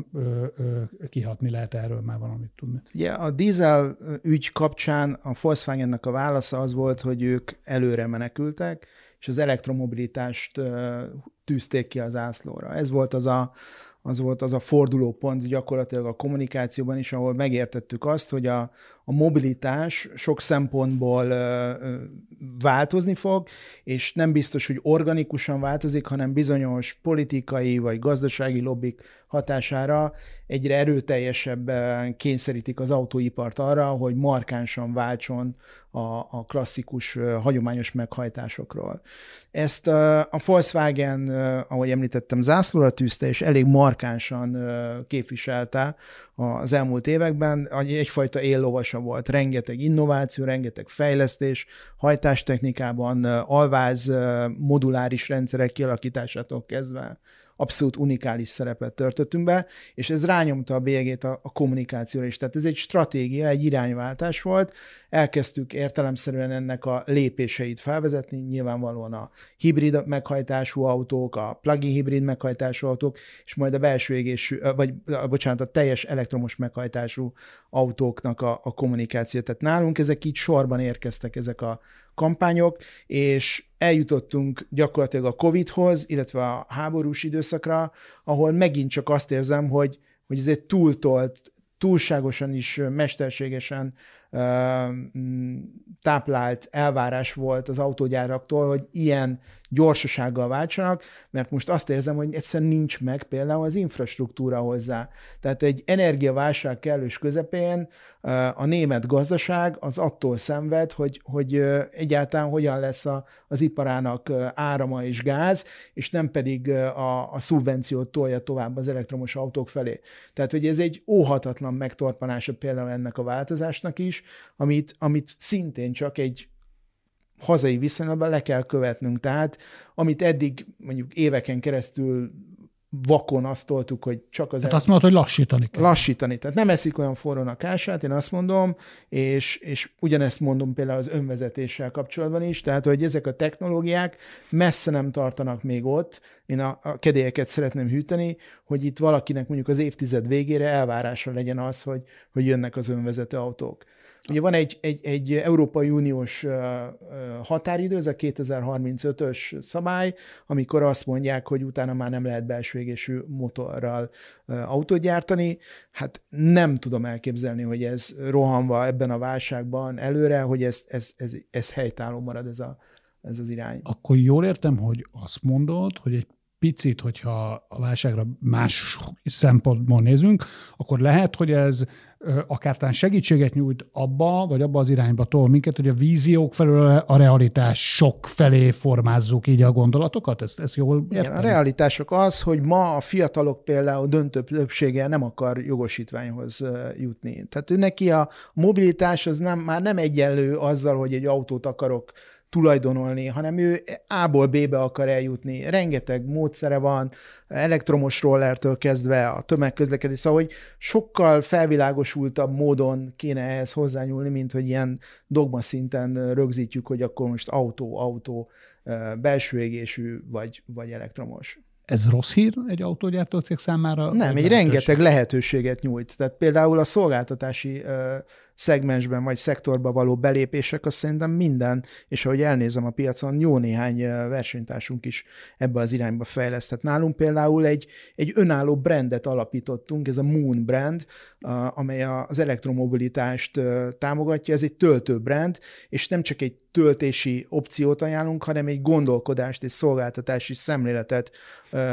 kihatni, lehet erről már valamit tudni? Ugye a dízel ügy kapcsán a Volkswagennek a válasza az volt, hogy ők előre menekültek, és az elektromobilitást tűzték ki az ászlóra. Ez volt az a, az volt az a fordulópont gyakorlatilag a kommunikációban is, ahol megértettük azt, hogy a, a mobilitás sok szempontból változni fog, és nem biztos, hogy organikusan változik, hanem bizonyos politikai vagy gazdasági lobbik hatására egyre erőteljesebben kényszerítik az autóipart arra, hogy markánsan váltson a, a klasszikus, hagyományos meghajtásokról. Ezt a Volkswagen, ahogy említettem, zászlóra tűzte, és elég markánsan képviselte az elmúlt években. Egyfajta éllovasa volt. Rengeteg innováció, rengeteg fejlesztés, hajtástechnikában, alváz moduláris rendszerek kialakításától kezdve abszolút unikális szerepet törtöttünk be, és ez rányomta a bélyegét a, a kommunikációra is. Tehát ez egy stratégia, egy irányváltás volt. Elkezdtük értelemszerűen ennek a lépéseit felvezetni, nyilvánvalóan a hibrid meghajtású autók, a plug-in hibrid meghajtású autók, és majd a belső égésű, vagy bocsánat, a teljes elektromos meghajtású autóknak a, a kommunikáció. Tehát nálunk ezek így sorban érkeztek ezek a kampányok, és eljutottunk gyakorlatilag a Covid-hoz, illetve a háborús időszakra, ahol megint csak azt érzem, hogy, hogy ez egy túltolt, túlságosan is mesterségesen táplált elvárás volt az autógyáraktól, hogy ilyen gyorsasággal váltsanak, mert most azt érzem, hogy egyszerűen nincs meg például az infrastruktúra hozzá. Tehát egy energiaválság kellős közepén a német gazdaság az attól szenved, hogy, hogy egyáltalán hogyan lesz a, az iparának árama és gáz, és nem pedig a, a szubvenciót tolja tovább az elektromos autók felé. Tehát, hogy ez egy óhatatlan megtorpanása például ennek a változásnak is, amit, amit szintén csak egy hazai viszonylatban le kell követnünk. Tehát amit eddig mondjuk éveken keresztül vakon azt toltuk, hogy csak az... Tehát el... azt mondod, hogy lassítani kell. Lassítani. Tehát nem eszik olyan forrón a kását, én azt mondom, és, és ugyanezt mondom például az önvezetéssel kapcsolatban is, tehát hogy ezek a technológiák messze nem tartanak még ott, én a, a kedélyeket szeretném hűteni, hogy itt valakinek mondjuk az évtized végére elvárása legyen az, hogy, hogy jönnek az önvezető autók. Ugye van egy, egy, egy Európai Uniós határidő, ez a 2035-ös szabály, amikor azt mondják, hogy utána már nem lehet belső égésű motorral autót gyártani. Hát nem tudom elképzelni, hogy ez rohanva ebben a válságban előre, hogy ez, ez, ez, ez helytálló marad ez, a, ez az irány. Akkor jól értem, hogy azt mondod, hogy egy picit, hogyha a válságra más szempontból nézünk, akkor lehet, hogy ez akár segítséget nyújt abba, vagy abba az irányba tol minket, hogy a víziók felől a realitás sok felé formázzuk így a gondolatokat? Ezt, ezt jól értem? Igen, a realitások az, hogy ma a fiatalok például döntő többsége nem akar jogosítványhoz jutni. Tehát neki a mobilitás az nem, már nem egyenlő azzal, hogy egy autót akarok tulajdonolni, hanem ő A-ból B-be akar eljutni. Rengeteg módszere van, elektromos rollertől kezdve a tömegközlekedés, szóval, hogy sokkal felvilágosultabb módon kéne ehhez hozzányúlni, mint hogy ilyen dogma szinten rögzítjük, hogy akkor most autó, autó, belső égésű vagy, vagy elektromos. Ez rossz hír egy autógyártó cég számára? Nem, egy rengeteg lehetőséget nyújt. Tehát például a szolgáltatási szegmensben vagy szektorba való belépések, azt szerintem minden, és ahogy elnézem a piacon, jó néhány versenytársunk is ebbe az irányba fejlesztett. Nálunk például egy, egy önálló brandet alapítottunk, ez a Moon brand, amely az elektromobilitást támogatja, ez egy töltőbrand, és nem csak egy töltési opciót ajánlunk, hanem egy gondolkodást és szolgáltatási szemléletet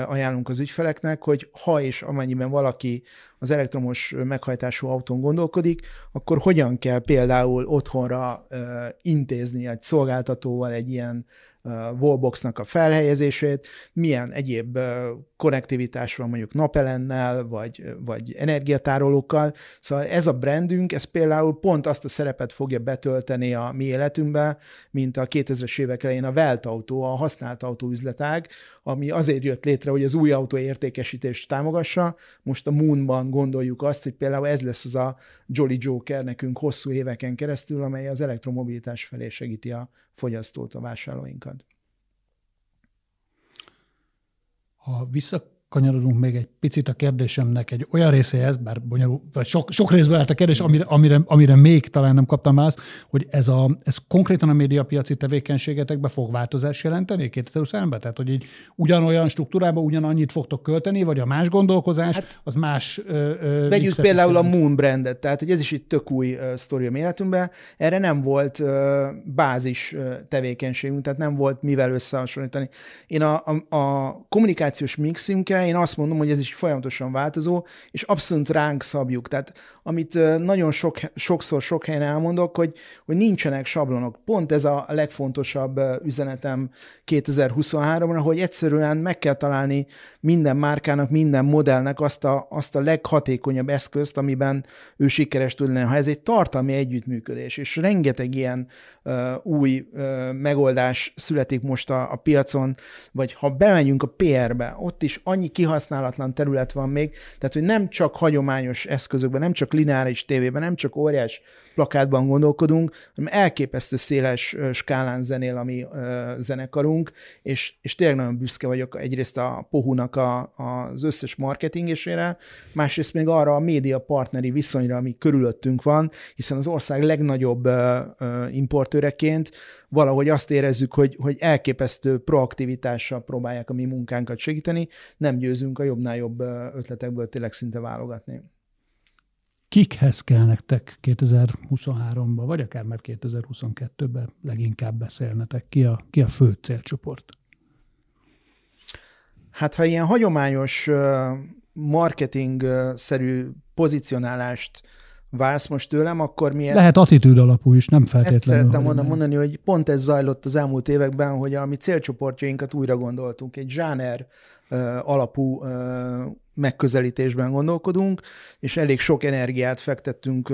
ajánlunk az ügyfeleknek, hogy ha és amennyiben valaki az elektromos meghajtású autón gondolkodik, akkor hogyan kell például otthonra intézni egy szolgáltatóval egy ilyen wallboxnak a felhelyezését, milyen egyéb konnektivitás van mondjuk napelennel, vagy, vagy energiatárolókkal. Szóval ez a brandünk, ez például pont azt a szerepet fogja betölteni a mi életünkbe, mint a 2000-es évek elején a Welt autó, a használt autó üzletág, ami azért jött létre, hogy az új autó értékesítést támogassa. Most a Moonban gondoljuk azt, hogy például ez lesz az a Jolly Joker nekünk hosszú éveken keresztül, amely az elektromobilitás felé segíti a fogyasztót, a vásárlóinkat. Ha vissza kanyarodunk még egy picit a kérdésemnek egy olyan részéhez, bár bonyolult, vagy sok, sok részből állt a kérdés, amire, amire, amire még talán nem kaptam választ, hogy ez, a, ez konkrétan a médiapiaci tevékenységetekbe fog változás jelenteni 2023-ben? Tehát, hogy így ugyanolyan struktúrában ugyanannyit fogtok költeni, vagy a más gondolkozás, hát, az más ö, Vegyük például a Moon brandet, tehát hogy ez is egy tök új uh, sztori a életünkben. Erre nem volt uh, bázis uh, tevékenységünk, tehát nem volt mivel összehasonlítani. Én a, a, a kommunikációs mixünkkel én azt mondom, hogy ez is folyamatosan változó, és abszolút ránk szabjuk. Tehát amit nagyon sok, sokszor sok helyen elmondok, hogy, hogy nincsenek sablonok. Pont ez a legfontosabb üzenetem 2023-ra, hogy egyszerűen meg kell találni minden márkának, minden modellnek azt a, azt a leghatékonyabb eszközt, amiben ő sikeres tud lenni. Ha ez egy tartalmi együttműködés, és rengeteg ilyen uh, új uh, megoldás születik most a, a piacon, vagy ha bemegyünk a PR-be, ott is annyi kihasználatlan terület van még, tehát hogy nem csak hagyományos eszközökben, nem csak lineáris tévében, nem csak óriás plakátban gondolkodunk, hanem elképesztő széles skálán zenél a mi zenekarunk, és, és tényleg nagyon büszke vagyok egyrészt a Pohunak a, az összes marketingésére, másrészt még arra a média partneri viszonyra, ami körülöttünk van, hiszen az ország legnagyobb importőreként valahogy azt érezzük, hogy, hogy elképesztő proaktivitással próbálják a mi munkánkat segíteni, nem győzünk a jobbnál jobb ötletekből tényleg szinte válogatni kikhez kell nektek 2023-ban, vagy akár már 2022-ben leginkább beszélnetek? Ki a, ki a fő célcsoport? Hát ha ilyen hagyományos marketing-szerű pozicionálást vársz most tőlem, akkor mi ezt... Lehet attitűd alapú is, nem feltétlenül. Ezt szerettem volna mondani, hogy pont ez zajlott az elmúlt években, hogy a mi célcsoportjainkat újra gondoltunk. Egy zsáner alapú megközelítésben gondolkodunk, és elég sok energiát fektettünk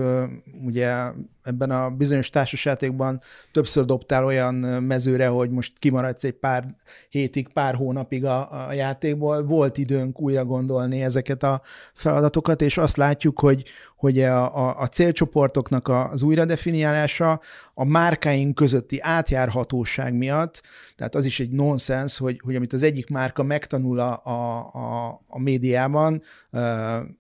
ugye ebben a bizonyos társasjátékban többször dobtál olyan mezőre, hogy most kimaradsz egy pár hétig, pár hónapig a, a játékból. Volt időnk újra gondolni ezeket a feladatokat, és azt látjuk, hogy, hogy a, a, a célcsoportoknak az újradefiniálása a márkáink közötti átjárhatóság miatt, tehát az is egy nonsens, hogy, hogy amit az egyik márka megtanul a, a, a, médiában,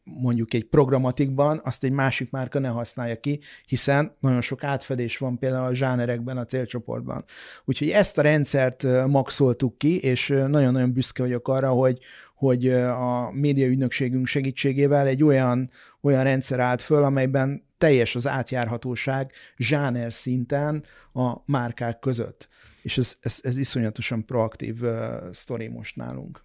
mondjuk egy programatikban, azt egy másik márka ne használja ki, hiszen nagyon sok átfedés van például a zsánerekben, a célcsoportban. Úgyhogy ezt a rendszert maxoltuk ki, és nagyon-nagyon büszke vagyok arra, hogy, hogy a média ügynökségünk segítségével egy olyan, olyan rendszer állt föl, amelyben teljes az átjárhatóság zsáner szinten a márkák között. És ez, ez, ez iszonyatosan proaktív uh, sztori most nálunk.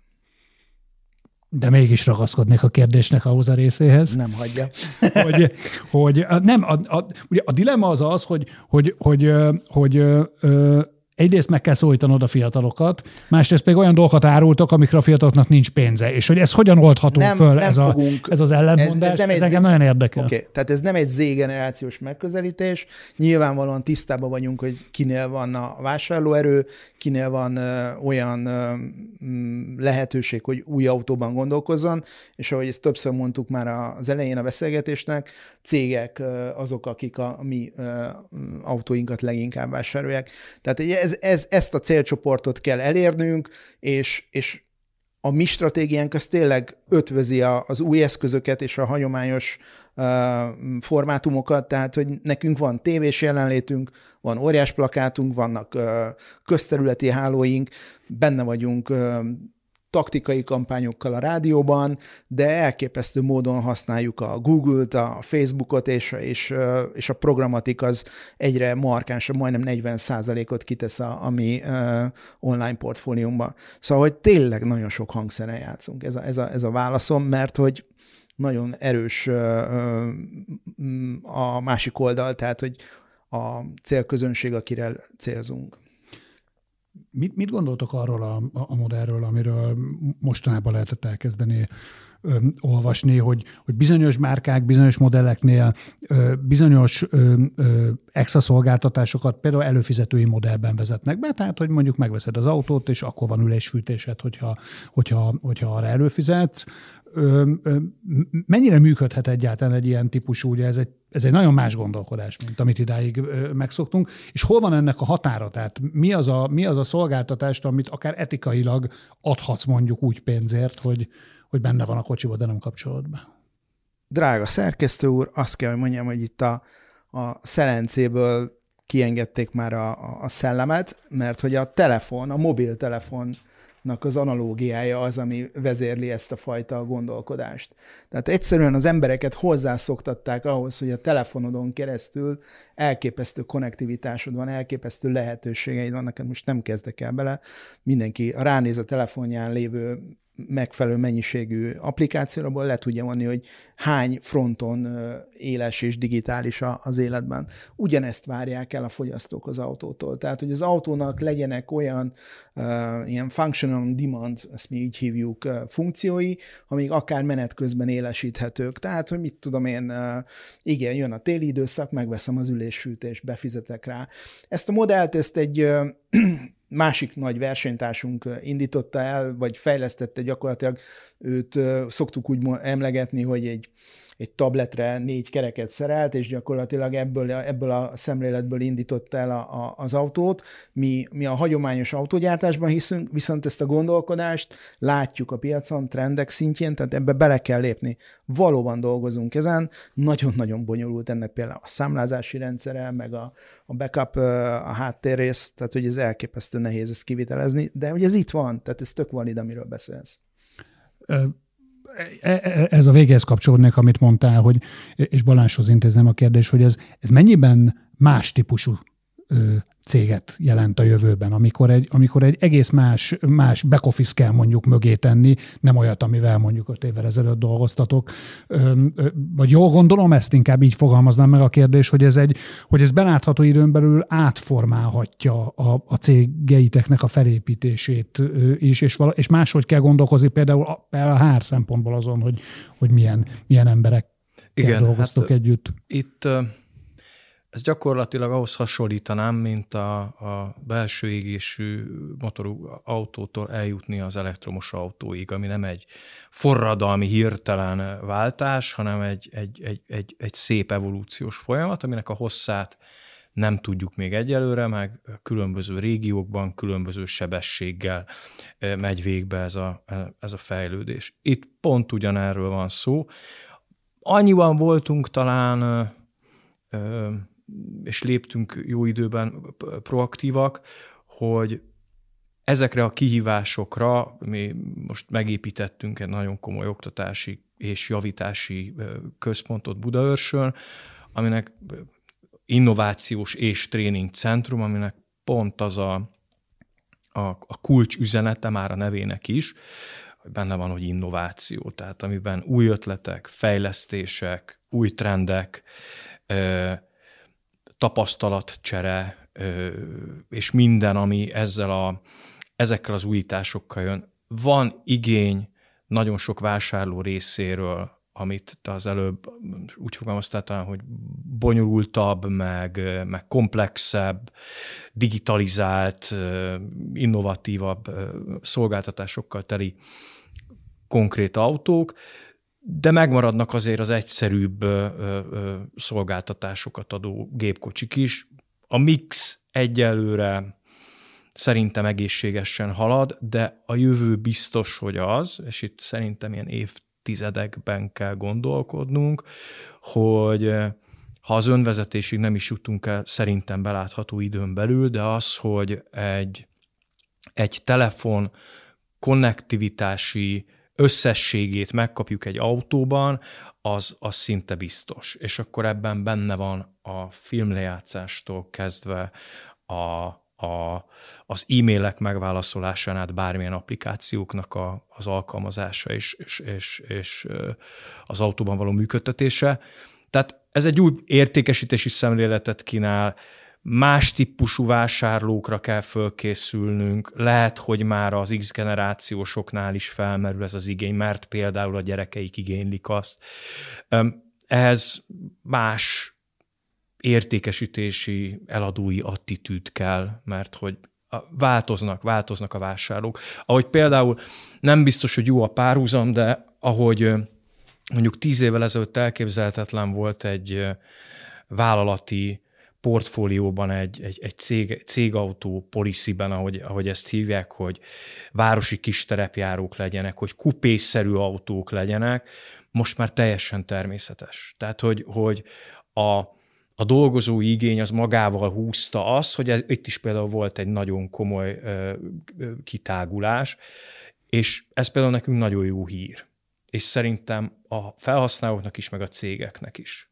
De mégis ragaszkodnék a kérdésnek ahhoz a részéhez. Nem hagyja. hogy, hogy nem, a, a, ugye a dilemma az az, hogy, hogy, hogy, hogy, hogy egyrészt meg kell szólítanod a fiatalokat, másrészt pedig olyan dolgokat árultok, amikre a fiataloknak nincs pénze. És hogy ez hogyan oldható nem, föl, nem ez, fogunk, a, ez az ellentmondás, ez, ez, nem ez engem nagyon érdekel. Okay. Tehát ez nem egy Z-generációs megközelítés. Nyilvánvalóan tisztában vagyunk, hogy kinél van a vásárlóerő, kinél van ö, olyan ö, lehetőség, hogy új autóban gondolkozzon, és ahogy ezt többször mondtuk már az elején a beszélgetésnek, cégek ö, azok, akik a, mi ö, autóinkat leginkább vásárolják. Tehát ez, ez, ezt a célcsoportot kell elérnünk, és, és a mi stratégiánk az tényleg ötvözi a, az új eszközöket és a hagyományos uh, formátumokat, tehát hogy nekünk van tévés jelenlétünk, van óriás plakátunk, vannak uh, közterületi hálóink, benne vagyunk uh, taktikai kampányokkal a rádióban, de elképesztő módon használjuk a Google-t, a Facebookot, és, és, és a programatik az egyre markánsabb, majdnem 40 ot kitesz a, a mi uh, online portfóliumba. Szóval, hogy tényleg nagyon sok hangszeren játszunk, ez a, ez a, ez a válaszom, mert hogy nagyon erős uh, a másik oldal, tehát, hogy a célközönség, akire célzunk. Mit, mit gondoltok arról a, a modellről, amiről mostanában lehetett elkezdeni ö, olvasni, hogy, hogy bizonyos márkák, bizonyos modelleknél ö, bizonyos ö, ö, extra szolgáltatásokat például előfizetői modellben vezetnek be, tehát hogy mondjuk megveszed az autót, és akkor van ülésfűtésed, hogyha, hogyha, hogyha arra előfizetsz, ö, ö, mennyire működhet egyáltalán egy ilyen típusú, ugye ez egy, ez egy nagyon más gondolkodás, mint amit idáig ö, megszoktunk, és hol van ennek a határa? Tehát mi az a, mi az a szolgáltatást, amit akár etikailag adhatsz mondjuk úgy pénzért, hogy, hogy benne van a kocsiba, de nem kapcsolod be? Drága szerkesztő úr, azt kell, hogy mondjam, hogy itt a, a szelencéből kiengedték már a, a szellemet, mert hogy a telefon, a mobiltelefon az analógiája az, ami vezérli ezt a fajta gondolkodást. Tehát egyszerűen az embereket hozzászoktatták ahhoz, hogy a telefonodon keresztül elképesztő konnektivitásod van, elképesztő lehetőségeid vannak, most nem kezdek el bele, mindenki ránéz a telefonján lévő megfelelő mennyiségű applikációból le tudja mondani, hogy hány fronton éles és digitális az életben. Ugyanezt várják el a fogyasztók az autótól. Tehát, hogy az autónak legyenek olyan uh, ilyen functional on demand, ezt mi így hívjuk, uh, funkciói, amik akár menet közben élesíthetők. Tehát, hogy mit tudom én, uh, igen, jön a téli időszak, megveszem az ülésfűtést, befizetek rá. Ezt a modellt, ezt egy másik nagy versenytársunk indította el, vagy fejlesztette gyakorlatilag, őt szoktuk úgy emlegetni, hogy egy egy tabletre négy kereket szerelt, és gyakorlatilag ebből, ebből a szemléletből indította el a, a, az autót. Mi, mi a hagyományos autógyártásban hiszünk, viszont ezt a gondolkodást látjuk a piacon, trendek szintjén, tehát ebbe bele kell lépni. Valóban dolgozunk ezen, nagyon-nagyon bonyolult ennek például a számlázási rendszere, meg a, a backup, a háttérrész, tehát hogy ez elképesztő nehéz ezt kivitelezni, de hogy ez itt van, tehát ez tök valid, amiről beszélsz. E, ez a végéhez kapcsolódnék, amit mondtál, hogy, és Balázshoz intézem a kérdés, hogy ez, ez mennyiben más típusú céget jelent a jövőben, amikor egy, amikor egy egész más, más back office kell mondjuk mögé tenni, nem olyat, amivel mondjuk öt évvel ezelőtt dolgoztatok. Vagy jól gondolom, ezt inkább így fogalmaznám meg a kérdés, hogy ez, egy, hogy ez belátható időn belül átformálhatja a, a cégeiteknek a felépítését is, és, vala, és máshogy kell gondolkozni például a, a HR szempontból azon, hogy, hogy milyen, milyen emberek dolgoztok hát, együtt. Itt ez gyakorlatilag ahhoz hasonlítanám, mint a, a belső égésű motorú autótól eljutni az elektromos autóig, ami nem egy forradalmi, hirtelen váltás, hanem egy, egy, egy, egy, egy szép evolúciós folyamat, aminek a hosszát nem tudjuk még egyelőre, meg különböző régiókban, különböző sebességgel megy végbe ez a, ez a fejlődés. Itt pont ugyanerről van szó. Annyiban voltunk talán és léptünk jó időben proaktívak, hogy ezekre a kihívásokra mi most megépítettünk egy nagyon komoly oktatási és javítási központot Budaörsön, aminek innovációs és tréning centrum, aminek pont az a, a, a kulcs üzenete már a nevének is, hogy benne van, hogy innováció, tehát amiben új ötletek, fejlesztések, új trendek, tapasztalatcsere, és minden, ami ezzel a, ezekkel az újításokkal jön. Van igény nagyon sok vásárló részéről, amit te az előbb úgy fogalmaztál talán, hogy bonyolultabb, meg, meg komplexebb, digitalizált, innovatívabb szolgáltatásokkal teli konkrét autók, de megmaradnak azért az egyszerűbb ö, ö, szolgáltatásokat adó gépkocsik is. A mix egyelőre szerintem egészségesen halad, de a jövő biztos, hogy az, és itt szerintem ilyen évtizedekben kell gondolkodnunk, hogy ha az önvezetésig nem is jutunk el, szerintem belátható időn belül, de az, hogy egy, egy telefon konnektivitási összességét megkapjuk egy autóban, az, az szinte biztos. És akkor ebben benne van a filmlejátszástól kezdve a, a, az e-mailek megválaszolásán át bármilyen applikációknak a, az alkalmazása és, és, és, és az autóban való működtetése. Tehát ez egy új értékesítési szemléletet kínál, más típusú vásárlókra kell fölkészülnünk, lehet, hogy már az X generációsoknál is felmerül ez az igény, mert például a gyerekeik igénylik azt. Ehhez más értékesítési, eladói attitűd kell, mert hogy változnak, változnak a vásárlók. Ahogy például nem biztos, hogy jó a párhuzam, de ahogy mondjuk tíz évvel ezelőtt elképzelhetetlen volt egy vállalati portfólióban egy, egy, egy cég, cégautó policyben, ahogy, ahogy ezt hívják, hogy városi kis terepjárók legyenek, hogy kupészerű autók legyenek, most már teljesen természetes. Tehát, hogy, hogy a, a dolgozói igény az magával húzta az, hogy ez, itt is például volt egy nagyon komoly ö, ö, kitágulás, és ez például nekünk nagyon jó hír. És szerintem a felhasználóknak is, meg a cégeknek is.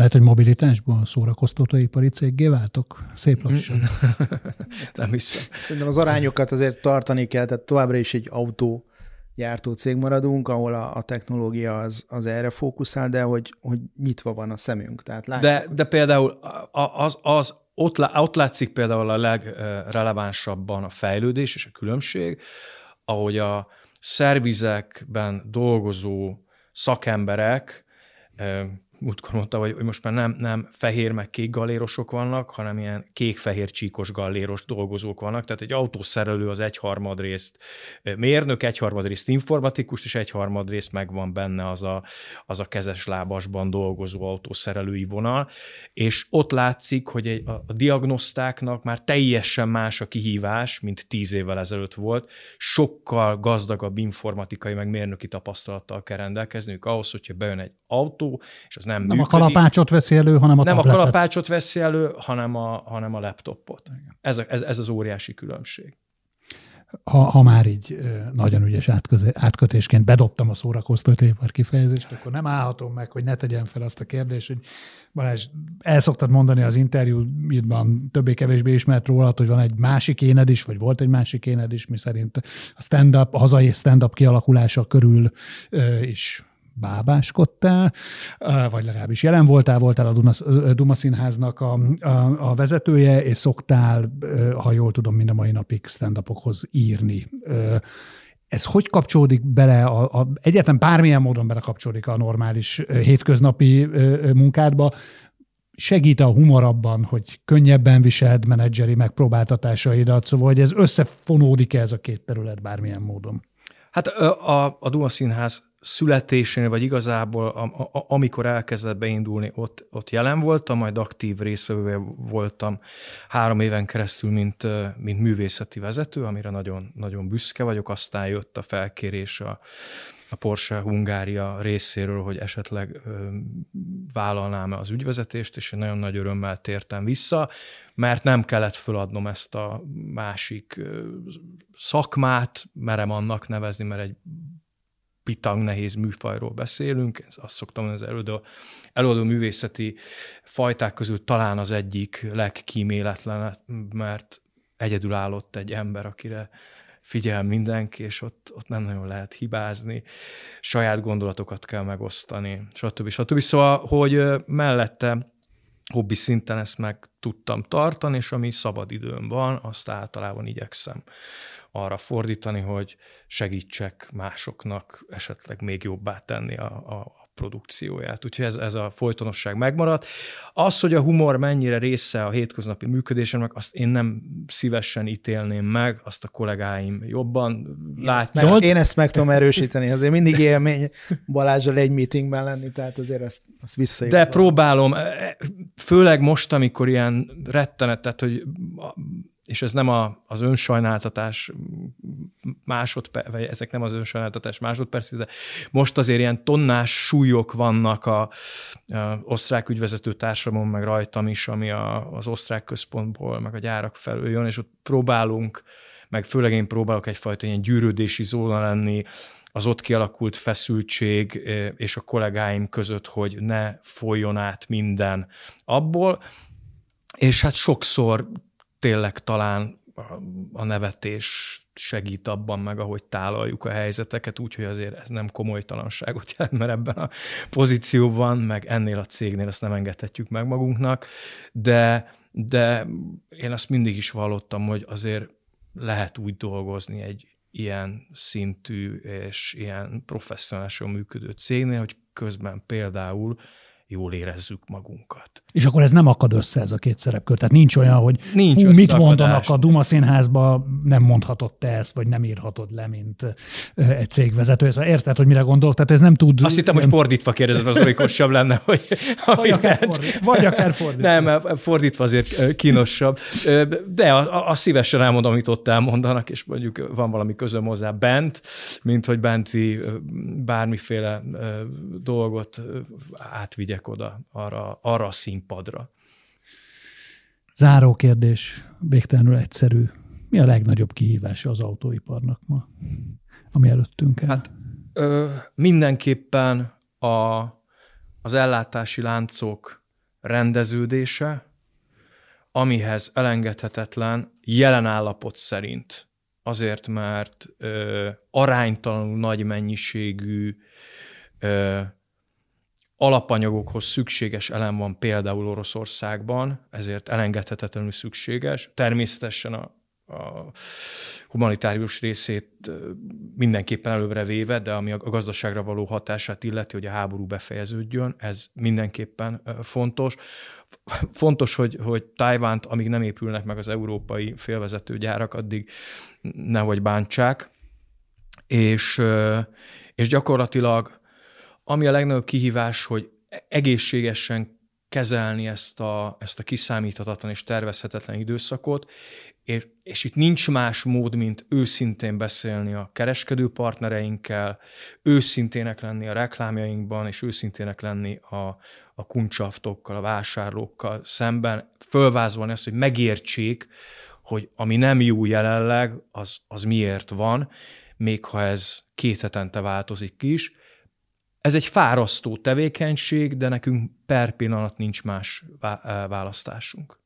Lehet, hogy mobilitásból szórakoztatóipari céggé váltok? Szép lassan. Nem hiszem. Szerintem az arányokat azért tartani kell, tehát továbbra is egy autó gyártó cég maradunk, ahol a, a technológia az, az erre fókuszál, de hogy, hogy nyitva van a szemünk. Tehát látjuk, de, de például az, az ott, ott látszik például a legrelevánsabban a fejlődés és a különbség, ahogy a szervizekben dolgozó szakemberek múltkor mondta, hogy, most már nem, nem fehér meg kék gallérosok vannak, hanem ilyen kék-fehér csíkos galléros dolgozók vannak, tehát egy autószerelő az egyharmad részt mérnök, egyharmad részt informatikus, és egyharmad részt megvan benne az a, az a kezes lábasban dolgozó autószerelői vonal, és ott látszik, hogy egy, a, a diagnosztáknak már teljesen más a kihívás, mint tíz évvel ezelőtt volt, sokkal gazdagabb informatikai meg mérnöki tapasztalattal kell rendelkezniük ahhoz, hogyha bejön egy autó, és az nem Nem működik. a kalapácsot veszi elő, hanem a Nem tabletet. a kalapácsot veszi elő, hanem a, hanem a laptopot. Ez, a, ez, ez az óriási különbség. Ha, ha már így nagyon ügyes átköze, átkötésként bedobtam a szórakoztatóipar kifejezést, akkor nem állhatom meg, hogy ne tegyem fel azt a kérdést, hogy Balázs, el szoktad mondani az interjúban többé-kevésbé ismert róla, hogy van egy másik éned is, vagy volt egy másik éned is, mi szerint a stand-up, a hazai stand-up kialakulása körül is bábáskodtál, vagy legalábbis jelen voltál, voltál a Duma Színháznak a, a, a vezetője, és szoktál, ha jól tudom, mind a mai napig stand írni. Ez hogy kapcsolódik bele, a, a, egyetlen bármilyen módon belekapcsolódik a normális hétköznapi munkádba, segít a humor abban, hogy könnyebben viseld menedzseri megpróbáltatásaidat, szóval hogy ez összefonódik-e ez a két terület bármilyen módon? Hát a, a Duma Színház születésénél, vagy igazából a, a, amikor elkezdett beindulni, ott, ott jelen voltam, majd aktív részvevője voltam három éven keresztül, mint, mint művészeti vezető, amire nagyon, nagyon büszke vagyok. Aztán jött a felkérés a, a Porsche Hungária részéről, hogy esetleg ö, vállalnám-e az ügyvezetést, és én nagyon nagy örömmel tértem vissza, mert nem kellett föladnom ezt a másik ö, szakmát, merem annak nevezni, mert egy pitang nehéz műfajról beszélünk, ez azt szoktam mondani, az előadó, előadó művészeti fajták közül talán az egyik legkíméletlen, mert egyedül állott egy ember, akire figyel mindenki, és ott, ott nem nagyon lehet hibázni, saját gondolatokat kell megosztani, stb. stb. Szóval, hogy mellette hobbi szinten ezt meg tudtam tartani, és ami szabad időm van, azt általában igyekszem arra fordítani, hogy segítsek másoknak esetleg még jobbá tenni a, a, produkcióját. Úgyhogy ez, ez a folytonosság megmaradt. Az, hogy a humor mennyire része a hétköznapi működésemnek, azt én nem szívesen ítélném meg, azt a kollégáim jobban én látják. Meg, én ezt meg tudom erősíteni, azért mindig élmény Balázsral egy meetingben lenni, tehát azért ezt, azt visszajöttem. De próbálom, főleg most, amikor ilyen rettenetet, hogy és ez nem a, az önsajnáltatás másodperc, vagy ezek nem az önsajnáltatás másodperc, de most azért ilyen tonnás súlyok vannak a, a osztrák ügyvezető társamon, meg rajtam is, ami a, az osztrák központból, meg a gyárak felől jön, és ott próbálunk, meg főleg én próbálok egyfajta ilyen gyűrődési zóna lenni, az ott kialakult feszültség és a kollégáim között, hogy ne folyjon át minden abból, és hát sokszor tényleg talán a nevetés segít abban meg, ahogy tálaljuk a helyzeteket, úgyhogy azért ez nem komolytalanságot jelent, mert ebben a pozícióban, meg ennél a cégnél ezt nem engedhetjük meg magunknak, de, de én azt mindig is vallottam, hogy azért lehet úgy dolgozni egy ilyen szintű és ilyen professzionálisan működő cégnél, hogy közben például jól érezzük magunkat. És akkor ez nem akad össze ez a két szerepkör. Tehát nincs olyan, hogy nincs hú, mit mondanak a Duma színházba, nem mondhatod te ezt, vagy nem írhatod le, mint egy cégvezető. Szóval érted, hogy mire gondolok? Tehát ez nem tud... Azt hittem, hogy fordítva kérdezed, az orikosabb lenne, hogy... Vagy akár, fordítva, vagy akár fordítva. Nem, fordítva azért kínosabb. De a, a szívesen elmondom, amit ott elmondanak, és mondjuk van valami közöm hozzá bent, mint hogy benti bármiféle dolgot átvigyek oda arra, arra a színpadra. Záró kérdés, végtelenül egyszerű. Mi a legnagyobb kihívása az autóiparnak ma, ami előttünk el? Hát ö, mindenképpen a, az ellátási láncok rendeződése, amihez elengedhetetlen jelen állapot szerint azért, mert ö, aránytalanul nagy mennyiségű ö, alapanyagokhoz szükséges elem van például Oroszországban, ezért elengedhetetlenül szükséges. Természetesen a, a humanitárius részét mindenképpen előbbre véve, de ami a gazdaságra való hatását illeti, hogy a háború befejeződjön, ez mindenképpen fontos. Fontos, hogy, hogy Tájvánt, amíg nem épülnek meg az európai félvezető gyárak, addig nehogy bántsák, és, és gyakorlatilag ami a legnagyobb kihívás, hogy egészségesen kezelni ezt a, ezt a kiszámíthatatlan és tervezhetetlen időszakot, és, és itt nincs más mód, mint őszintén beszélni a kereskedő partnereinkkel, őszintének lenni a reklámjainkban, és őszintének lenni a, a kuncsaftokkal, a vásárlókkal szemben, fölvázolni ezt, hogy megértsék, hogy ami nem jó jelenleg, az, az miért van, még ha ez két hetente változik is, ez egy fárasztó tevékenység, de nekünk per pillanat nincs más választásunk.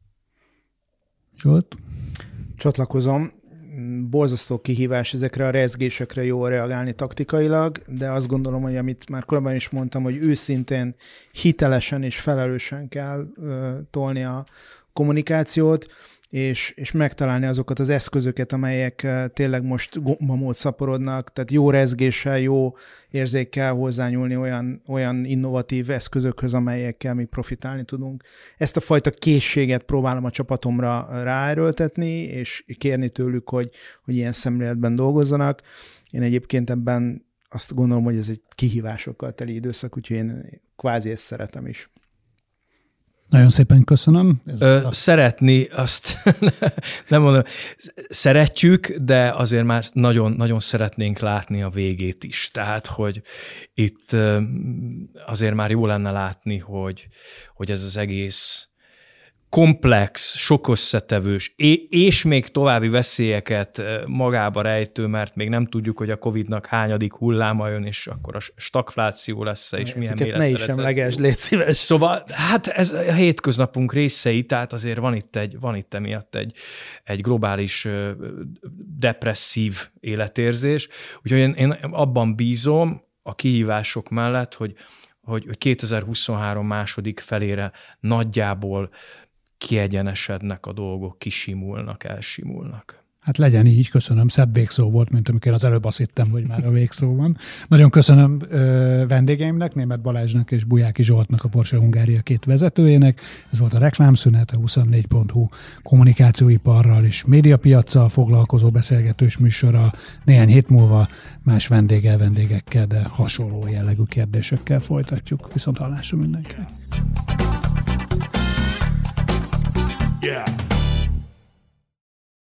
Zsolt? Csatlakozom. Borzasztó kihívás ezekre a rezgésekre jól reagálni taktikailag, de azt gondolom, hogy amit már korábban is mondtam, hogy őszintén, hitelesen és felelősen kell ö, tolni a kommunikációt, és, és megtalálni azokat az eszközöket, amelyek tényleg most gombamód szaporodnak, tehát jó rezgéssel, jó érzékkel hozzányúlni olyan, olyan innovatív eszközökhöz, amelyekkel mi profitálni tudunk. Ezt a fajta készséget próbálom a csapatomra ráerőltetni, és kérni tőlük, hogy, hogy ilyen szemléletben dolgozzanak. Én egyébként ebben azt gondolom, hogy ez egy kihívásokkal teli időszak, úgyhogy én kvázi ezt szeretem is. Nagyon szépen köszönöm. Ö, a... Szeretni, azt nem mondom, szeretjük, de azért már nagyon, nagyon szeretnénk látni a végét is. Tehát, hogy itt azért már jó lenne látni, hogy, hogy ez az egész komplex, sok összetevős, és még további veszélyeket magába rejtő, mert még nem tudjuk, hogy a Covid-nak hányadik hulláma jön, és akkor a stagfláció lesz és Ezeket milyen mély ne is semleges, légy szíves. Szóval, hát ez a hétköznapunk részei, tehát azért van itt egy, van itt emiatt egy, egy globális depresszív életérzés, úgyhogy én, én abban bízom a kihívások mellett, hogy hogy 2023 második felére nagyjából kiegyenesednek a dolgok, kisimulnak, elsimulnak. Hát legyen így, köszönöm. Szebb végszó volt, mint amikor az előbb azt hittem, hogy már a végszó van. Nagyon köszönöm ö, vendégeimnek, Német Balázsnak és Bujáki Zsoltnak, a Porsche Hungária két vezetőjének. Ez volt a reklámszünet, a 24.hu kommunikációiparral és médiapiacsal foglalkozó beszélgetős műsora. Néhány hét múlva más vendéggel, vendégekkel, de hasonló jellegű kérdésekkel folytatjuk. Viszont hallásra mindenkinek. Yeah.